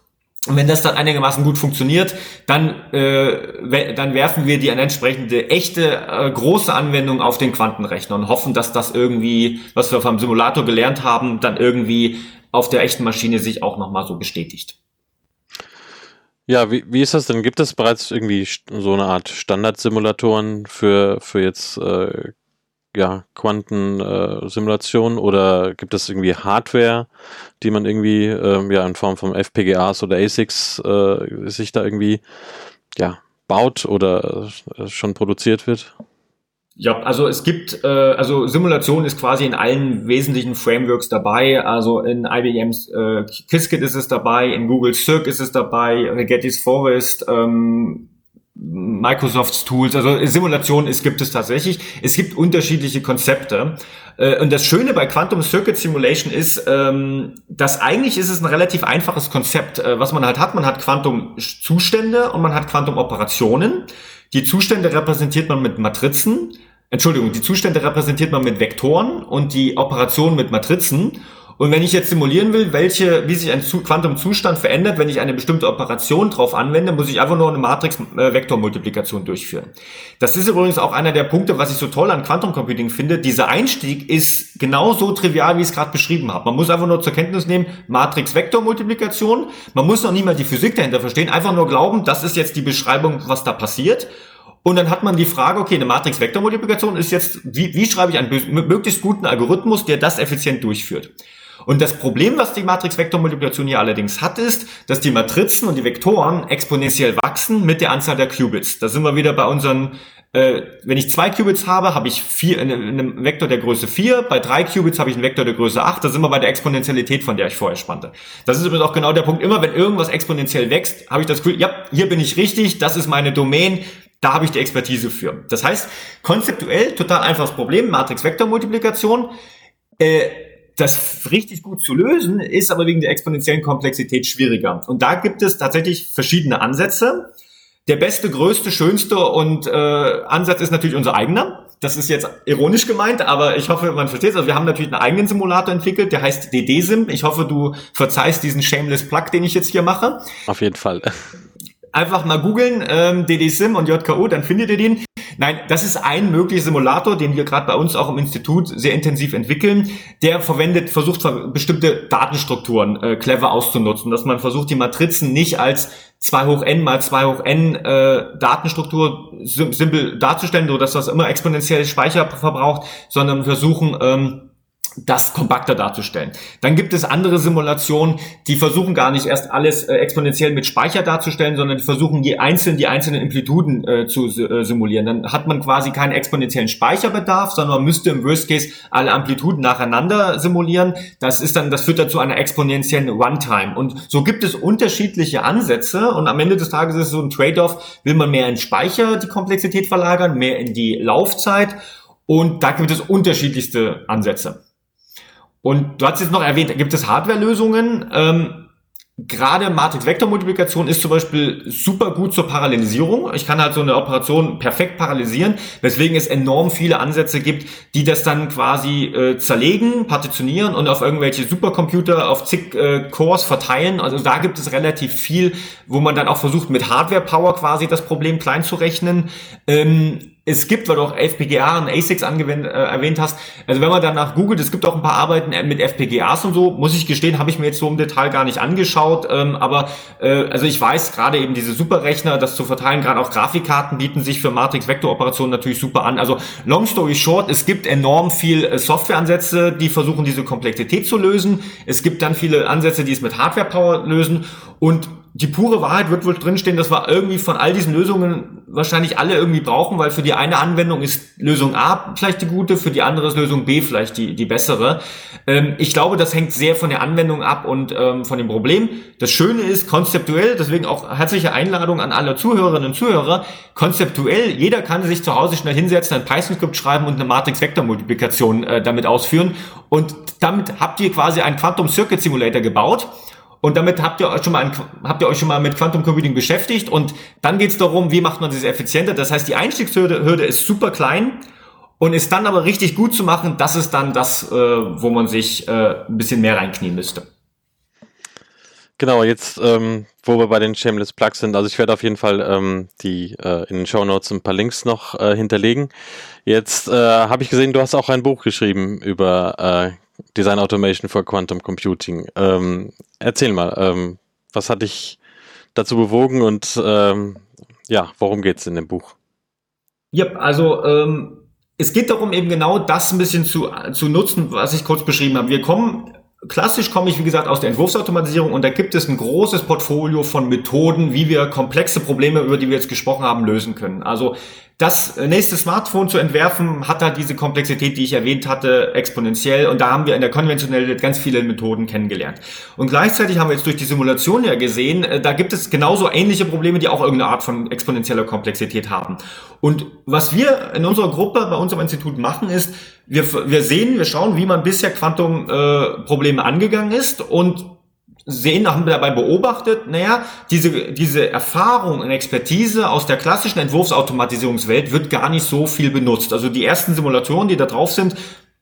und wenn das dann einigermaßen gut funktioniert, dann, äh, dann werfen wir die an entsprechende echte äh, große Anwendung auf den Quantenrechner und hoffen, dass das irgendwie, was wir vom Simulator gelernt haben, dann irgendwie auf der echten Maschine sich auch nochmal so bestätigt. Ja, wie, wie ist das denn? Gibt es bereits irgendwie so eine Art Standardsimulatoren für, für jetzt äh, ja, Quantensimulation äh, oder gibt es irgendwie Hardware, die man irgendwie ähm, ja in Form von FPGAs oder ASICs äh, sich da irgendwie ja, baut oder äh, schon produziert wird? Ja, also es gibt, äh, also Simulation ist quasi in allen wesentlichen Frameworks dabei. Also in IBMs äh, Qiskit ist es dabei, in Google Circ ist es dabei, Rigetti's Forest, ähm, Microsofts Tools, also Simulation es gibt es tatsächlich. Es gibt unterschiedliche Konzepte. Äh, und das Schöne bei Quantum Circuit Simulation ist, ähm, dass eigentlich ist es ein relativ einfaches Konzept. Äh, was man halt hat, man hat Quantum-Zustände und man hat Quantum-Operationen. Die Zustände repräsentiert man mit Matrizen. Entschuldigung, die Zustände repräsentiert man mit Vektoren und die Operationen mit Matrizen. Und wenn ich jetzt simulieren will, welche, wie sich ein Quantumzustand verändert, wenn ich eine bestimmte Operation drauf anwende, muss ich einfach nur eine Matrix-Vektormultiplikation durchführen. Das ist übrigens auch einer der Punkte, was ich so toll an Quantum Computing finde. Dieser Einstieg ist genauso trivial, wie ich es gerade beschrieben habe. Man muss einfach nur zur Kenntnis nehmen, Matrix-Vektormultiplikation. Man muss noch nie mal die Physik dahinter verstehen. Einfach nur glauben, das ist jetzt die Beschreibung, was da passiert. Und dann hat man die Frage, okay, eine Matrix-Vektormultiplikation ist jetzt, wie, wie schreibe ich einen möglichst guten Algorithmus, der das effizient durchführt? Und das Problem, was die Matrix-Vektormultiplikation hier allerdings hat, ist, dass die Matrizen und die Vektoren exponentiell wachsen mit der Anzahl der Qubits. Da sind wir wieder bei unseren äh, wenn ich zwei Qubits habe, habe ich vier, einen Vektor der Größe 4, bei drei Qubits habe ich einen Vektor der Größe 8, da sind wir bei der Exponentialität, von der ich vorher spannte. Das ist übrigens auch genau der Punkt, immer wenn irgendwas exponentiell wächst, habe ich das Gefühl, ja, hier bin ich richtig, das ist meine Domain, da habe ich die Expertise für. Das heißt, konzeptuell total einfaches Problem, Matrix-Vektor-Multiplikation. Äh, das richtig gut zu lösen, ist aber wegen der exponentiellen Komplexität schwieriger. Und da gibt es tatsächlich verschiedene Ansätze. Der beste, größte, schönste und äh, Ansatz ist natürlich unser eigener. Das ist jetzt ironisch gemeint, aber ich hoffe, man versteht es. Also wir haben natürlich einen eigenen Simulator entwickelt, der heißt DD-Sim. Ich hoffe, du verzeihst diesen shameless Plug, den ich jetzt hier mache. Auf jeden Fall. Einfach mal googeln, ähm, DD-Sim und JKU, dann findet ihr den. Nein, das ist ein möglicher Simulator, den wir gerade bei uns auch im Institut sehr intensiv entwickeln. Der verwendet, versucht bestimmte Datenstrukturen äh, clever auszunutzen, dass man versucht, die Matrizen nicht als 2 hoch n mal 2 hoch n äh, Datenstruktur simpel darzustellen, so dass das immer exponentiell Speicher verbraucht, sondern versuchen, ähm, das kompakter darzustellen. Dann gibt es andere Simulationen, die versuchen gar nicht erst alles äh, exponentiell mit Speicher darzustellen, sondern versuchen die einzelnen, die einzelnen Amplituden äh, zu äh, simulieren. Dann hat man quasi keinen exponentiellen Speicherbedarf, sondern man müsste im Worst Case alle Amplituden nacheinander simulieren. Das ist dann, das führt dazu einer exponentiellen Runtime. Und so gibt es unterschiedliche Ansätze und am Ende des Tages ist es so ein Trade-off, will man mehr in Speicher die Komplexität verlagern, mehr in die Laufzeit und da gibt es unterschiedlichste Ansätze. Und du hast jetzt noch erwähnt, gibt es Hardware-Lösungen? Ähm, gerade Matrix-Vektor-Multiplikation ist zum Beispiel super gut zur Parallelisierung. Ich kann halt so eine Operation perfekt parallelisieren, weswegen es enorm viele Ansätze gibt, die das dann quasi äh, zerlegen, partitionieren und auf irgendwelche Supercomputer auf zig äh, Cores verteilen. Also da gibt es relativ viel, wo man dann auch versucht, mit Hardware-Power quasi das Problem klein zu rechnen. Ähm, es gibt, weil du auch FPGA und ASICs angewendet, äh, erwähnt hast, also wenn man danach googelt, es gibt auch ein paar Arbeiten mit FPGAs und so, muss ich gestehen, habe ich mir jetzt so im Detail gar nicht angeschaut, ähm, aber äh, also ich weiß gerade eben diese Superrechner, das zu verteilen, gerade auch Grafikkarten bieten sich für Matrix-Vektor-Operationen natürlich super an. Also long story short, es gibt enorm viel äh, Softwareansätze, die versuchen diese Komplexität zu lösen. Es gibt dann viele Ansätze, die es mit Hardware-Power lösen und die pure Wahrheit wird wohl drinstehen, dass wir irgendwie von all diesen Lösungen wahrscheinlich alle irgendwie brauchen, weil für die eine Anwendung ist Lösung A vielleicht die gute, für die andere ist Lösung B vielleicht die, die bessere. Ähm, ich glaube, das hängt sehr von der Anwendung ab und ähm, von dem Problem. Das Schöne ist, konzeptuell, deswegen auch herzliche Einladung an alle Zuhörerinnen und Zuhörer, konzeptuell, jeder kann sich zu Hause schnell hinsetzen, ein Python-Skript schreiben und eine Matrix-Vektor-Multiplikation äh, damit ausführen und damit habt ihr quasi einen Quantum Circuit Simulator gebaut und damit habt ihr euch schon mal, ein, habt ihr euch schon mal mit Quantum Computing beschäftigt. Und dann geht es darum, wie macht man das effizienter. Das heißt, die Einstiegshürde Hürde ist super klein und ist dann aber richtig gut zu machen. Das ist dann das, äh, wo man sich äh, ein bisschen mehr reinknien müsste. Genau, jetzt, ähm, wo wir bei den Shameless Plugs sind, also ich werde auf jeden Fall ähm, die äh, in den Show Notes ein paar Links noch äh, hinterlegen. Jetzt äh, habe ich gesehen, du hast auch ein Buch geschrieben über äh, Design Automation for Quantum Computing. Ähm, erzähl mal, ähm, was hat dich dazu bewogen und ähm, ja, worum geht es in dem Buch? Ja, also ähm, es geht darum, eben genau das ein bisschen zu, zu nutzen, was ich kurz beschrieben habe. Wir kommen Klassisch komme ich, wie gesagt, aus der Entwurfsautomatisierung und da gibt es ein großes Portfolio von Methoden, wie wir komplexe Probleme, über die wir jetzt gesprochen haben, lösen können. Also das nächste Smartphone zu entwerfen, hat halt diese Komplexität, die ich erwähnt hatte, exponentiell. Und da haben wir in der Konventionalität ganz viele Methoden kennengelernt. Und gleichzeitig haben wir jetzt durch die Simulation ja gesehen, äh, da gibt es genauso ähnliche Probleme, die auch irgendeine Art von exponentieller Komplexität haben. Und was wir in unserer Gruppe bei unserem Institut machen, ist, wir, wir sehen, wir schauen, wie man bisher Quantum-Probleme äh, angegangen ist und sehen, haben dabei beobachtet, naja, diese, diese Erfahrung und Expertise aus der klassischen Entwurfsautomatisierungswelt wird gar nicht so viel benutzt. Also die ersten Simulationen, die da drauf sind,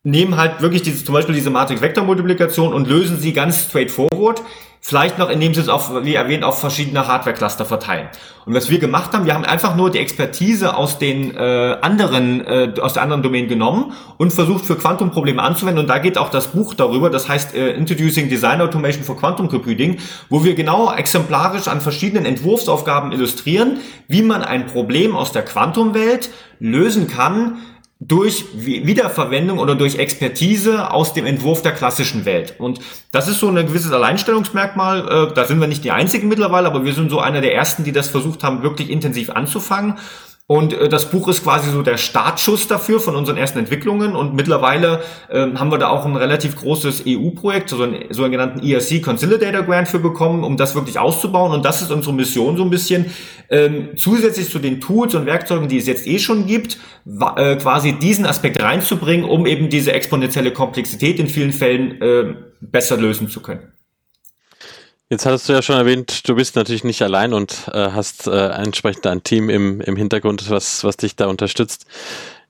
nehmen halt wirklich diese, zum Beispiel diese Matrix-Vektor-Multiplikation und lösen sie ganz straightforward. Vielleicht noch, indem sie es auf, wie erwähnt, auf verschiedene Hardware-Cluster verteilen. Und was wir gemacht haben, wir haben einfach nur die Expertise aus den äh, anderen, äh, aus der anderen Domänen genommen und versucht für Quantum-Probleme anzuwenden. Und da geht auch das Buch darüber, das heißt äh, Introducing Design Automation for Quantum Computing, wo wir genau exemplarisch an verschiedenen Entwurfsaufgaben illustrieren, wie man ein Problem aus der Quantumwelt lösen kann, durch Wiederverwendung oder durch Expertise aus dem Entwurf der klassischen Welt. Und das ist so ein gewisses Alleinstellungsmerkmal. Äh, da sind wir nicht die einzigen mittlerweile, aber wir sind so einer der ersten, die das versucht haben, wirklich intensiv anzufangen. Und äh, das Buch ist quasi so der Startschuss dafür von unseren ersten Entwicklungen. Und mittlerweile ähm, haben wir da auch ein relativ großes EU-Projekt, so einen sogenannten ERC Consolidator Grant für bekommen, um das wirklich auszubauen. Und das ist unsere Mission so ein bisschen, ähm, zusätzlich zu den Tools und Werkzeugen, die es jetzt eh schon gibt, äh, quasi diesen Aspekt reinzubringen, um eben diese exponentielle Komplexität in vielen Fällen äh, besser lösen zu können. Jetzt hattest du ja schon erwähnt, du bist natürlich nicht allein und äh, hast äh, entsprechend ein Team im, im Hintergrund, was, was dich da unterstützt.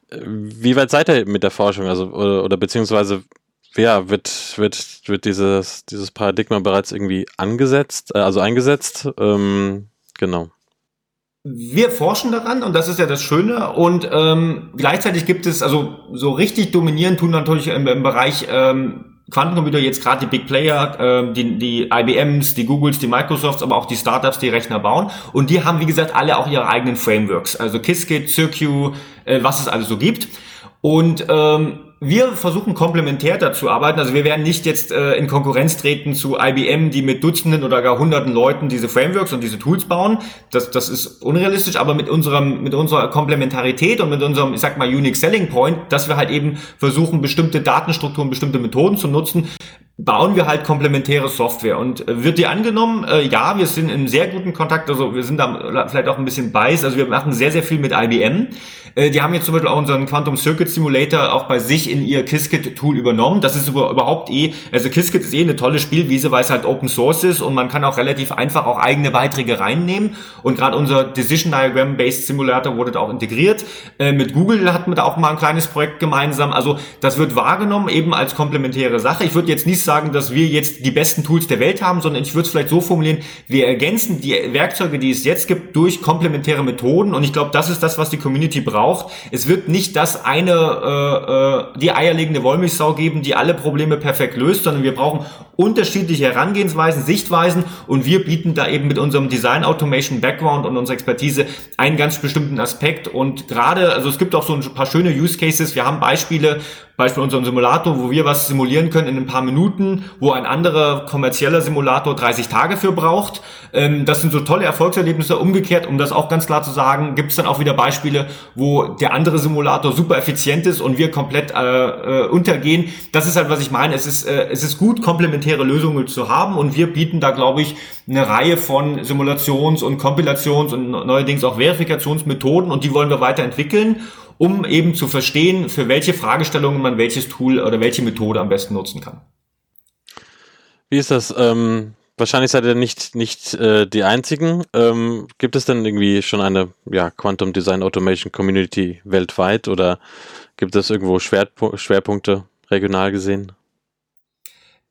Wie weit seid ihr mit der Forschung? Also, oder, oder beziehungsweise, ja, wird, wird, wird dieses, dieses Paradigma bereits irgendwie angesetzt, äh, also eingesetzt? Ähm, genau. Wir forschen daran und das ist ja das Schöne und ähm, gleichzeitig gibt es, also so richtig dominieren tun natürlich im, im Bereich ähm, Quantencomputer jetzt gerade die Big Player, äh, die, die IBMs, die Googles, die Microsofts, aber auch die Startups, die Rechner bauen. Und die haben, wie gesagt, alle auch ihre eigenen Frameworks. Also Qiskit, Circu, äh, was es alles so gibt. Und ähm, wir versuchen komplementär dazu arbeiten. Also wir werden nicht jetzt äh, in Konkurrenz treten zu IBM, die mit Dutzenden oder gar Hunderten Leuten diese Frameworks und diese Tools bauen. Das, das ist unrealistisch, aber mit unserem, mit unserer Komplementarität und mit unserem, ich sag mal, Unique Selling Point, dass wir halt eben versuchen, bestimmte Datenstrukturen, bestimmte Methoden zu nutzen, bauen wir halt komplementäre Software. Und äh, wird die angenommen? Äh, ja, wir sind in sehr guten Kontakt, also wir sind da vielleicht auch ein bisschen beiß. Also wir machen sehr, sehr viel mit IBM. Äh, die haben jetzt zum Beispiel auch unseren Quantum Circuit Simulator auch bei sich in ihr Qiskit-Tool übernommen. Das ist überhaupt eh, also Qiskit ist eh eine tolle Spielwiese, weil es halt Open Source ist und man kann auch relativ einfach auch eigene Beiträge reinnehmen. Und gerade unser Decision Diagram-Based Simulator wurde da auch integriert. Mit Google hatten wir da auch mal ein kleines Projekt gemeinsam. Also das wird wahrgenommen eben als komplementäre Sache. Ich würde jetzt nicht sagen, dass wir jetzt die besten Tools der Welt haben, sondern ich würde es vielleicht so formulieren, wir ergänzen die Werkzeuge, die es jetzt gibt, durch komplementäre Methoden. Und ich glaube, das ist das, was die Community braucht. Es wird nicht das eine, äh, äh, die eierlegende Wollmilchsau geben, die alle Probleme perfekt löst, sondern wir brauchen unterschiedliche Herangehensweisen, Sichtweisen. Und wir bieten da eben mit unserem Design Automation Background und unserer Expertise einen ganz bestimmten Aspekt. Und gerade, also es gibt auch so ein paar schöne Use Cases, wir haben Beispiele, Beispiel unseren Simulator, wo wir was simulieren können in ein paar Minuten, wo ein anderer kommerzieller Simulator 30 Tage für braucht. Ähm, das sind so tolle Erfolgserlebnisse. Umgekehrt, um das auch ganz klar zu sagen, gibt es dann auch wieder Beispiele, wo der andere Simulator super effizient ist und wir komplett äh, äh, untergehen. Das ist halt, was ich meine. Es ist, äh, es ist gut, komplementäre Lösungen zu haben und wir bieten da, glaube ich, eine Reihe von Simulations- und Kompilations- und neuerdings auch Verifikationsmethoden und die wollen wir weiterentwickeln um eben zu verstehen, für welche Fragestellungen man welches Tool oder welche Methode am besten nutzen kann. Wie ist das? Ähm, wahrscheinlich seid ihr nicht, nicht äh, die Einzigen. Ähm, gibt es denn irgendwie schon eine ja, Quantum Design Automation Community weltweit oder gibt es irgendwo Schwerpunkte regional gesehen?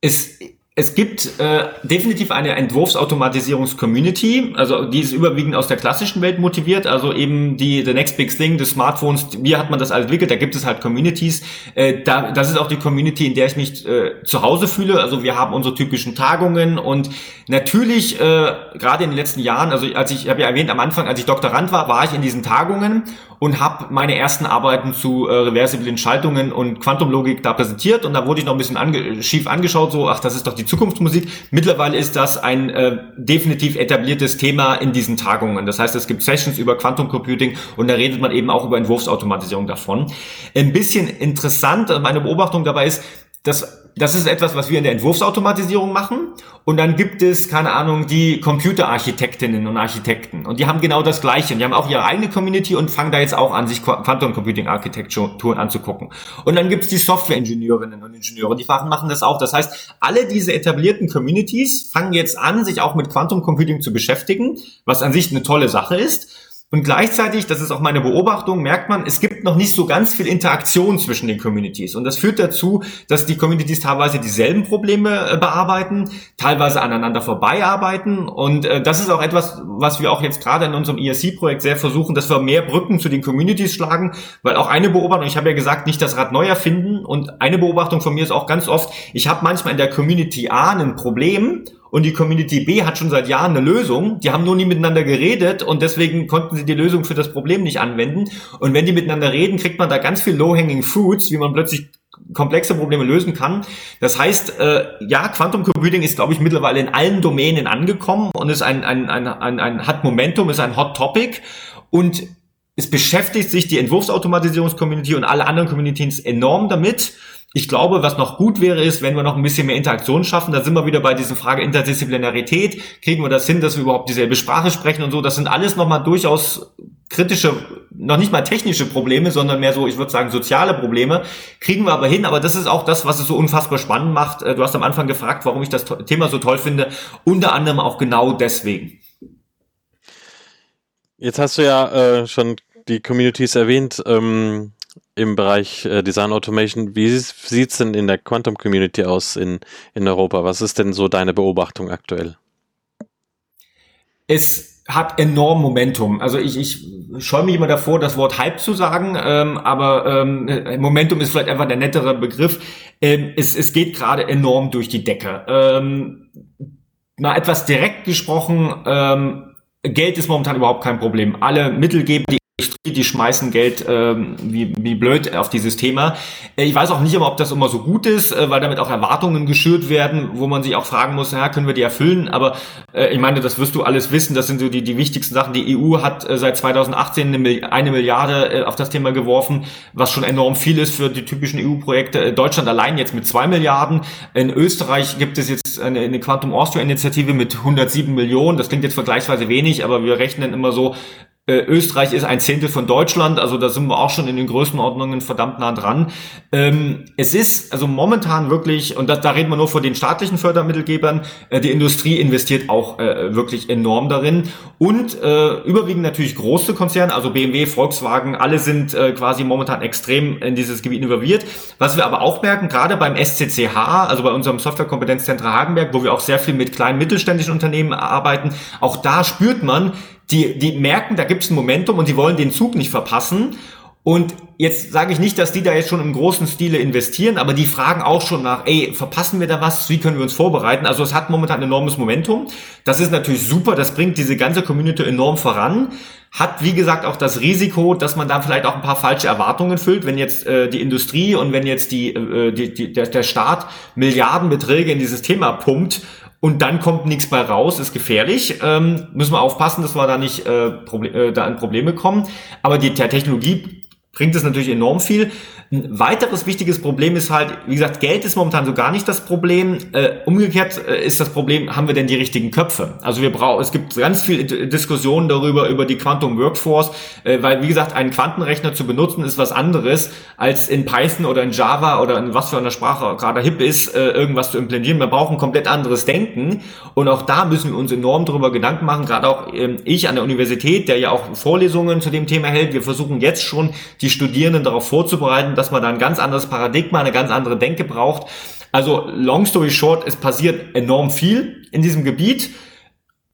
Es es gibt äh, definitiv eine Entwurfsautomatisierungs-Community, also die ist überwiegend aus der klassischen Welt motiviert, also eben die The Next Big Thing des Smartphones, wie hat man das alles entwickelt, da gibt es halt Communities, äh, da, das ist auch die Community, in der ich mich äh, zu Hause fühle, also wir haben unsere typischen Tagungen und natürlich, äh, gerade in den letzten Jahren, also als ich, ich habe ja erwähnt am Anfang, als ich Doktorand war, war ich in diesen Tagungen und habe meine ersten Arbeiten zu äh, reversiblen Schaltungen und Quantumlogik da präsentiert und da wurde ich noch ein bisschen ange schief angeschaut, so, ach, das ist doch die Zukunftsmusik. Mittlerweile ist das ein äh, definitiv etabliertes Thema in diesen Tagungen. Das heißt, es gibt Sessions über Quantum Computing und da redet man eben auch über Entwurfsautomatisierung davon. Ein bisschen interessant, meine Beobachtung dabei ist, dass das ist etwas, was wir in der Entwurfsautomatisierung machen. Und dann gibt es, keine Ahnung, die Computerarchitektinnen und Architekten. Und die haben genau das Gleiche. Die haben auch ihre eigene Community und fangen da jetzt auch an, sich Quantum Computing Architekturen anzugucken. Und dann gibt es die Software-Ingenieurinnen und Ingenieure, die machen das auch. Das heißt, alle diese etablierten Communities fangen jetzt an, sich auch mit Quantum Computing zu beschäftigen, was an sich eine tolle Sache ist. Und gleichzeitig, das ist auch meine Beobachtung, merkt man, es gibt noch nicht so ganz viel Interaktion zwischen den Communities. Und das führt dazu, dass die Communities teilweise dieselben Probleme äh, bearbeiten, teilweise aneinander vorbeiarbeiten. Und äh, das ist auch etwas, was wir auch jetzt gerade in unserem ESC-Projekt sehr versuchen, dass wir mehr Brücken zu den Communities schlagen. Weil auch eine Beobachtung, ich habe ja gesagt, nicht das Rad neu erfinden. Und eine Beobachtung von mir ist auch ganz oft, ich habe manchmal in der Community A ein Problem und die Community B hat schon seit Jahren eine Lösung. Die haben nur nie miteinander geredet und deswegen konnten sie die Lösung für das Problem nicht anwenden. Und wenn die miteinander reden, kriegt man da ganz viel Low-Hanging Fruits, wie man plötzlich komplexe Probleme lösen kann. Das heißt, äh, ja, Quantum Computing ist, glaube ich, mittlerweile in allen Domänen angekommen und ist ein, ein, ein, ein, ein hat Momentum, ist ein Hot Topic und es beschäftigt sich die Entwurfsautomatisierungs-Community und alle anderen Communities enorm damit. Ich glaube, was noch gut wäre, ist, wenn wir noch ein bisschen mehr Interaktion schaffen. Da sind wir wieder bei dieser Frage Interdisziplinarität. Kriegen wir das hin, dass wir überhaupt dieselbe Sprache sprechen und so? Das sind alles nochmal durchaus kritische, noch nicht mal technische Probleme, sondern mehr so, ich würde sagen, soziale Probleme. Kriegen wir aber hin. Aber das ist auch das, was es so unfassbar spannend macht. Äh, du hast am Anfang gefragt, warum ich das Thema so toll finde. Unter anderem auch genau deswegen. Jetzt hast du ja äh, schon die Communities erwähnt. Ähm im Bereich äh, Design Automation. Wie sieht es denn in der Quantum Community aus in, in Europa? Was ist denn so deine Beobachtung aktuell? Es hat enorm Momentum. Also ich, ich scheue mich immer davor, das Wort Hype zu sagen, ähm, aber ähm, Momentum ist vielleicht einfach der nettere Begriff. Ähm, es, es geht gerade enorm durch die Decke. Ähm, mal etwas direkt gesprochen, ähm, Geld ist momentan überhaupt kein Problem. Alle Mittel geben, die die schmeißen Geld ähm, wie, wie blöd auf dieses Thema. Äh, ich weiß auch nicht immer, ob das immer so gut ist, äh, weil damit auch Erwartungen geschürt werden, wo man sich auch fragen muss, ja, können wir die erfüllen? Aber äh, ich meine, das wirst du alles wissen, das sind so die, die wichtigsten Sachen. Die EU hat äh, seit 2018 eine, eine Milliarde äh, auf das Thema geworfen, was schon enorm viel ist für die typischen EU-Projekte. Äh, Deutschland allein jetzt mit zwei Milliarden. In Österreich gibt es jetzt eine, eine Quantum Austria-Initiative mit 107 Millionen. Das klingt jetzt vergleichsweise wenig, aber wir rechnen immer so, Äh, Österreich ist ein Zehntel von Deutschland, also da sind wir auch schon in den Größenordnungen verdammt nah dran. Ähm, es ist also momentan wirklich, und da, da reden wir nur von den staatlichen Fördermittelgebern, äh, die Industrie investiert auch äh, wirklich enorm darin. Und äh, überwiegend natürlich große Konzerne, also BMW, Volkswagen, alle sind äh, quasi momentan extrem in dieses Gebiet involviert. Was wir aber auch merken, gerade beim SCCH, also bei unserem Softwarekompetenzzentrum Hagenberg, wo wir auch sehr viel mit kleinen mittelständischen Unternehmen arbeiten, auch da spürt man, die, die merken, da gibt es ein Momentum und die wollen den Zug nicht verpassen. Und jetzt sage ich nicht, dass die da jetzt schon im großen Stile investieren, aber die fragen auch schon nach, ey, verpassen wir da was? Wie können wir uns vorbereiten? Also es hat momentan ein enormes Momentum. Das ist natürlich super, das bringt diese ganze Community enorm voran. Hat, wie gesagt, auch das Risiko, dass man da vielleicht auch ein paar falsche Erwartungen füllt, wenn jetzt äh, die Industrie und wenn jetzt die, äh, die, die, der, der Staat Milliardenbeträge in dieses Thema pumpt und dann kommt nichts bei raus, ist gefährlich. Ähm, müssen wir aufpassen, dass wir da nicht äh, äh, da an Probleme kommen. Aber die der Technologie bringt es natürlich enorm viel. Ein weiteres wichtiges Problem ist halt, wie gesagt, Geld ist momentan so gar nicht das Problem. Äh, umgekehrt äh, ist das Problem, haben wir denn die richtigen Köpfe? Also wir brauchen, es gibt ganz viel Diskussionen darüber, über die Quantum Workforce, äh, weil, wie gesagt, einen Quantenrechner zu benutzen ist was anderes, als in Python oder in Java oder in was für einer Sprache gerade hip ist, irgendwas zu implementieren. Wir brauchen komplett anderes Denken und auch da müssen wir uns enorm darüber Gedanken machen, gerade auch ähm, ich an der Universität, der ja auch Vorlesungen zu dem Thema hält. Wir versuchen jetzt schon, die Studierenden darauf vorzubereiten, dass man da ein ganz anderes Paradigma, eine ganz andere Denke braucht. Also long story short, es passiert enorm viel in diesem Gebiet.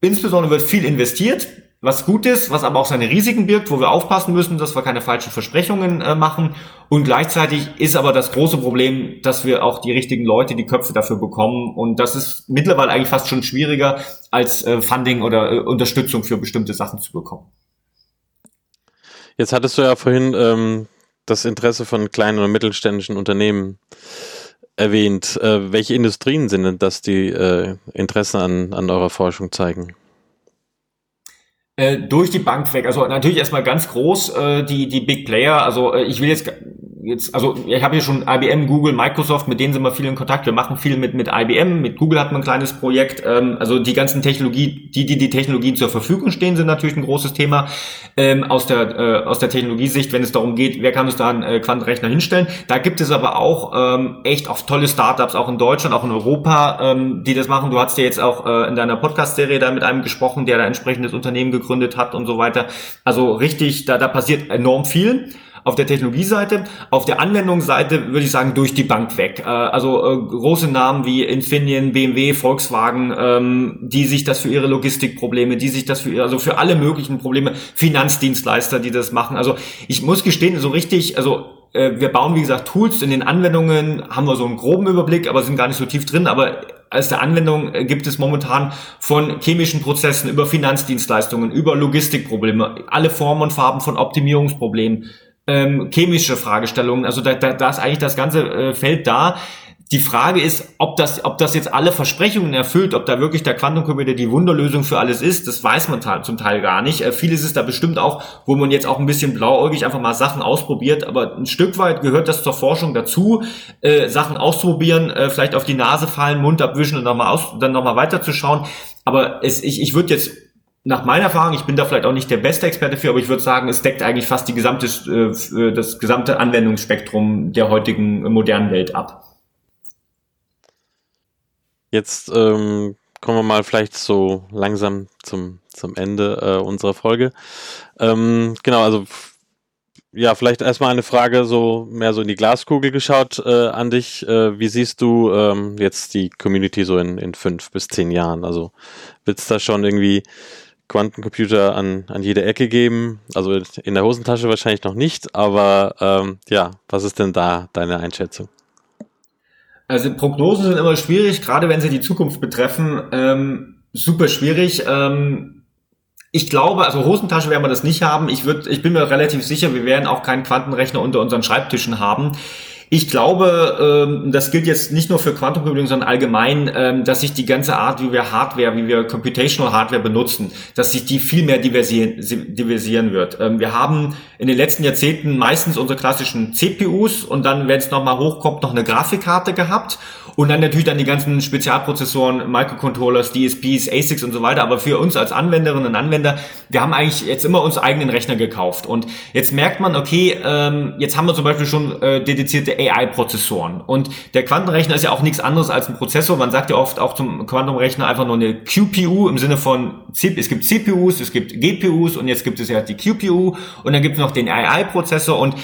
Insbesondere wird viel investiert, was gut ist, was aber auch seine Risiken birgt, wo wir aufpassen müssen, dass wir keine falschen Versprechungen äh, machen. Und gleichzeitig ist aber das große Problem, dass wir auch die richtigen Leute, die Köpfe dafür bekommen. Und das ist mittlerweile eigentlich fast schon schwieriger, als äh, Funding oder äh, Unterstützung für bestimmte Sachen zu bekommen. Jetzt hattest du ja vorhin ähm, das Interesse von kleinen und mittelständischen Unternehmen erwähnt. Äh, welche Industrien sind denn das, die äh, Interesse an, an eurer Forschung zeigen? Äh, durch die Bank weg. Also natürlich erstmal ganz groß äh, die die Big Player. Also äh, ich will jetzt jetzt, also ich habe hier schon IBM, Google, Microsoft, mit denen sind wir viel in Kontakt. Wir machen viel mit, mit IBM, mit Google hat man ein kleines Projekt. Ähm, also die ganzen Technologie, die, die die Technologien zur Verfügung stehen, sind natürlich ein großes Thema ähm, aus der äh, aus der Technologiesicht, wenn es darum geht, wer kann uns da einen äh, Quantenrechner hinstellen. Da gibt es aber auch ähm, echt auch tolle Startups, auch in Deutschland, auch in Europa, ähm, die das machen. Du hast ja jetzt auch äh, in deiner Podcast-Serie da mit einem gesprochen, der da entsprechendes Unternehmen gegründet hat und so weiter. Also richtig, da, da passiert enorm viel auf der Technologieseite. Auf der Anwendungsseite würde ich sagen, durch die Bank weg. Äh, also äh, große Namen wie Infineon, BMW, Volkswagen, ähm, die sich das für ihre Logistikprobleme, die sich das für, also für alle möglichen Probleme, Finanzdienstleister, die das machen. Also ich muss gestehen, so richtig, also äh, wir bauen, wie gesagt, Tools. In den Anwendungen haben wir so einen groben Überblick, aber sind gar nicht so tief drin. Aber als der Anwendung gibt es momentan von chemischen Prozessen über Finanzdienstleistungen, über Logistikprobleme, alle Formen und Farben von Optimierungsproblemen, ähm, chemische Fragestellungen. Also da, da, da ist eigentlich das ganze äh, Feld da. Die Frage ist, ob das, ob das jetzt alle Versprechungen erfüllt, ob da wirklich der Quantencomputer die Wunderlösung für alles ist, das weiß man zum Teil gar nicht. Äh, vieles ist da bestimmt auch, wo man jetzt auch ein bisschen blauäugig einfach mal Sachen ausprobiert, aber ein Stück weit gehört das zur Forschung dazu, äh, Sachen auszuprobieren, äh, vielleicht auf die Nase fallen, Mund abwischen und nochmal aus, dann nochmal weiterzuschauen. Aber es, ich, ich würde jetzt nach meiner Erfahrung, ich bin da vielleicht auch nicht der beste Experte für, aber ich würde sagen, es deckt eigentlich fast die gesamte, äh, das gesamte Anwendungsspektrum der heutigen modernen Welt ab. Jetzt ähm, kommen wir mal vielleicht so langsam zum, zum Ende äh, unserer Folge. Ähm, genau, also ja, vielleicht erstmal eine Frage so mehr so in die Glaskugel geschaut äh, an dich. Äh, wie siehst du ähm, jetzt die Community so in, in fünf bis zehn Jahren? Also wird es da schon irgendwie Quantencomputer an, an jede Ecke geben. Also in der Hosentasche wahrscheinlich noch nicht, aber ähm, ja, was ist denn da deine Einschätzung? Also Prognosen sind immer schwierig, gerade wenn sie die Zukunft betreffen. Ähm, super schwierig. Ähm, ich glaube, also Hosentasche werden wir das nicht haben. Ich, würd, ich bin mir relativ sicher, wir werden auch keinen Quantenrechner unter unseren Schreibtischen haben. Ich glaube, ähm, das gilt jetzt nicht nur für Quantum Computing, sondern allgemein, ähm, dass sich die ganze Art, wie wir Hardware, wie wir Computational Hardware benutzen, dass sich die viel mehr diversieren, diversieren wird. Ähm, wir haben in den letzten Jahrzehnten meistens unsere klassischen CPUs und dann, wenn es nochmal hochkommt, noch eine Grafikkarte gehabt und dann natürlich dann die ganzen Spezialprozessoren, Microcontrollers, DSPs, ASICs und so weiter. Aber für uns als Anwenderinnen und Anwender, wir haben eigentlich jetzt immer uns eigenen Rechner gekauft. Und jetzt merkt man, okay, ähm, jetzt haben wir zum Beispiel schon äh, dedizierte AI-Prozessoren. Und der Quantenrechner ist ja auch nichts anderes als ein Prozessor. Man sagt ja oft auch zum Quantenrechner einfach nur eine QPU im Sinne von, es gibt CPUs, es gibt GPUs und jetzt gibt es ja die QPU und dann gibt es noch den AI-Prozessor und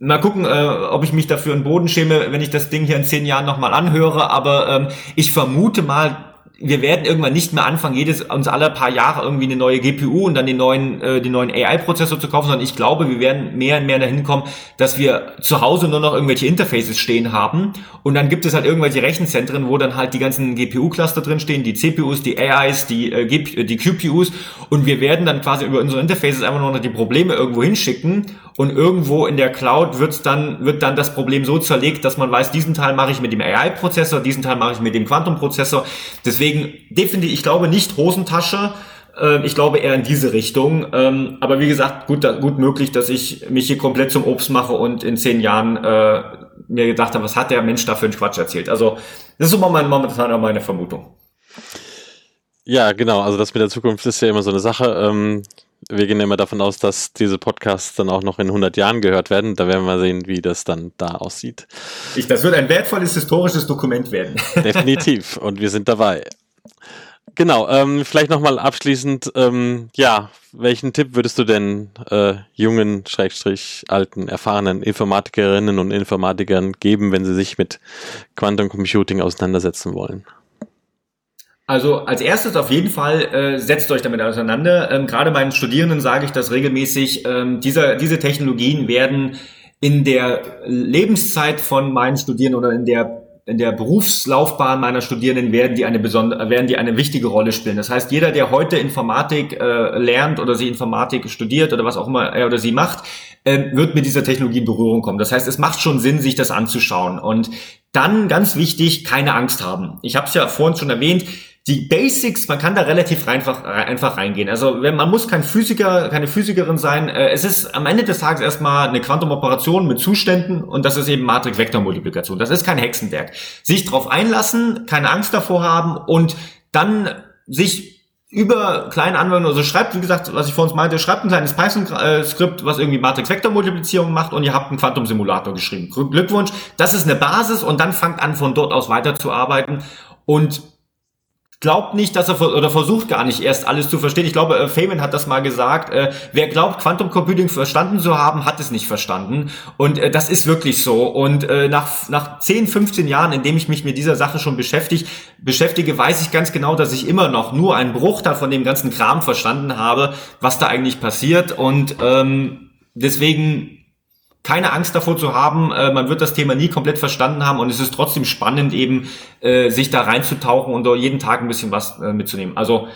Mal gucken, äh, ob ich mich dafür in Boden schäme, wenn ich das Ding hier in zehn Jahren nochmal anhöre. Aber ähm, ich vermute mal, wir werden irgendwann nicht mehr anfangen, jedes uns alle paar Jahre irgendwie eine neue GPU und dann den neuen, äh, den neuen AI-Prozessor zu kaufen, sondern ich glaube, wir werden mehr und mehr dahin kommen, dass wir zu Hause nur noch irgendwelche Interfaces stehen haben. Und dann gibt es halt irgendwelche Rechenzentren, wo dann halt die ganzen GPU-Cluster drin stehen, die CPUs, die AIs, die, äh, GP die QPUs und wir werden dann quasi über unsere Interfaces einfach nur noch die Probleme irgendwo hinschicken und irgendwo in der Cloud wird's dann, wird dann das Problem so zerlegt, dass man weiß, diesen Teil mache ich mit dem AI-Prozessor, diesen Teil mache ich mit dem Quantum-Prozessor. Deswegen definitiv, ich glaube nicht Hosentasche, äh, ich glaube eher in diese Richtung. Ähm, aber wie gesagt, gut, gut möglich, dass ich mich hier komplett zum Obst mache und in zehn Jahren äh, mir gedacht habe, was hat der Mensch da für einen Quatsch erzählt. Also das ist immer meine, momentan meine Vermutung. Ja, genau. Also das mit der Zukunft ist ja immer so eine Sache. Ähm, wir gehen immer davon aus, dass diese Podcasts dann auch noch in 100 Jahren gehört werden. Da werden wir sehen, wie das dann da aussieht. Ich, das wird ein wertvolles historisches Dokument werden. Definitiv. Und wir sind dabei. Genau, ähm, vielleicht nochmal abschließend, ähm, ja, welchen Tipp würdest du denn äh, jungen, schrägstrich alten, erfahrenen Informatikerinnen und Informatikern geben, wenn sie sich mit Quantum Computing auseinandersetzen wollen? Also als erstes auf jeden Fall äh, setzt euch damit auseinander. Ähm, Gerade meinen Studierenden sage ich das regelmäßig. Ähm, dieser, diese Technologien werden in der Lebenszeit von meinen Studierenden oder in der in der Berufslaufbahn meiner Studierenden werden die eine besondere, werden die eine wichtige Rolle spielen. Das heißt, jeder, der heute Informatik äh, lernt oder sie Informatik studiert oder was auch immer er oder sie macht, äh, wird mit dieser Technologie in Berührung kommen. Das heißt, es macht schon Sinn, sich das anzuschauen. Und dann ganz wichtig, keine Angst haben. Ich habe es ja vorhin schon erwähnt die Basics, man kann da relativ einfach, einfach reingehen. Also wenn, man muss kein Physiker, keine Physikerin sein. Äh, es ist am Ende des Tages erstmal eine Quantumoperation mit Zuständen und das ist eben Matrix-Vektor-Multiplikation. Das ist kein Hexenwerk. Sich darauf einlassen, keine Angst davor haben und dann sich über kleine Anwendungen, also schreibt, wie gesagt, was ich vorhin meinte, schreibt ein kleines Python-Skript, was irgendwie Matrix-Vektor-Multiplizierung macht und ihr habt einen Quantum-Simulator geschrieben. Glückwunsch, das ist eine Basis und dann fangt an, von dort aus weiterzuarbeiten und glaubt nicht, dass er oder versucht gar nicht erst alles zu verstehen. Ich glaube, äh, Feynman hat das mal gesagt. Äh, wer glaubt, Quantum Computing verstanden zu haben, hat es nicht verstanden. Und äh, das ist wirklich so. Und äh, nach, nach 10, 15 Jahren, in dem ich mich mit dieser Sache schon beschäftigt, beschäftige, weiß ich ganz genau, dass ich immer noch nur einen Bruchteil von dem ganzen Kram verstanden habe, was da eigentlich passiert. Und ähm, deswegen keine Angst davor zu haben, äh, man wird das Thema nie komplett verstanden haben und es ist trotzdem spannend eben, äh, sich da reinzutauchen und jeden Tag ein bisschen was äh, mitzunehmen. Also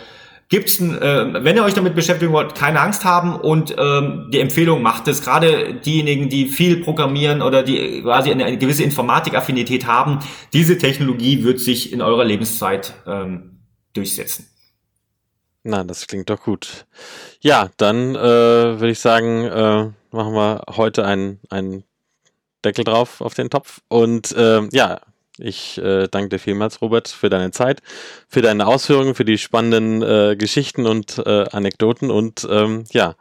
gibt's ein, äh, wenn ihr euch damit beschäftigen wollt, keine Angst haben und ähm, die Empfehlung macht es. Gerade diejenigen, die viel programmieren oder die quasi eine, eine gewisse Informatikaffinität haben, diese Technologie wird sich in eurer Lebenszeit ähm, durchsetzen. Na, das klingt doch gut. Ja, dann äh, würde ich sagen, äh, machen wir heute einen, einen Deckel drauf auf den Topf. Und äh, ja, ich äh, danke dir vielmals, Robert, für deine Zeit, für deine Ausführungen, für die spannenden äh, Geschichten und äh, Anekdoten. Und ähm, ja,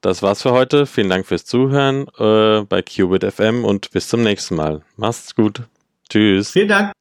das war's für heute. Vielen Dank fürs Zuhören äh, bei Qubit FM und bis zum nächsten Mal. Macht's gut. Tschüss. Vielen Dank.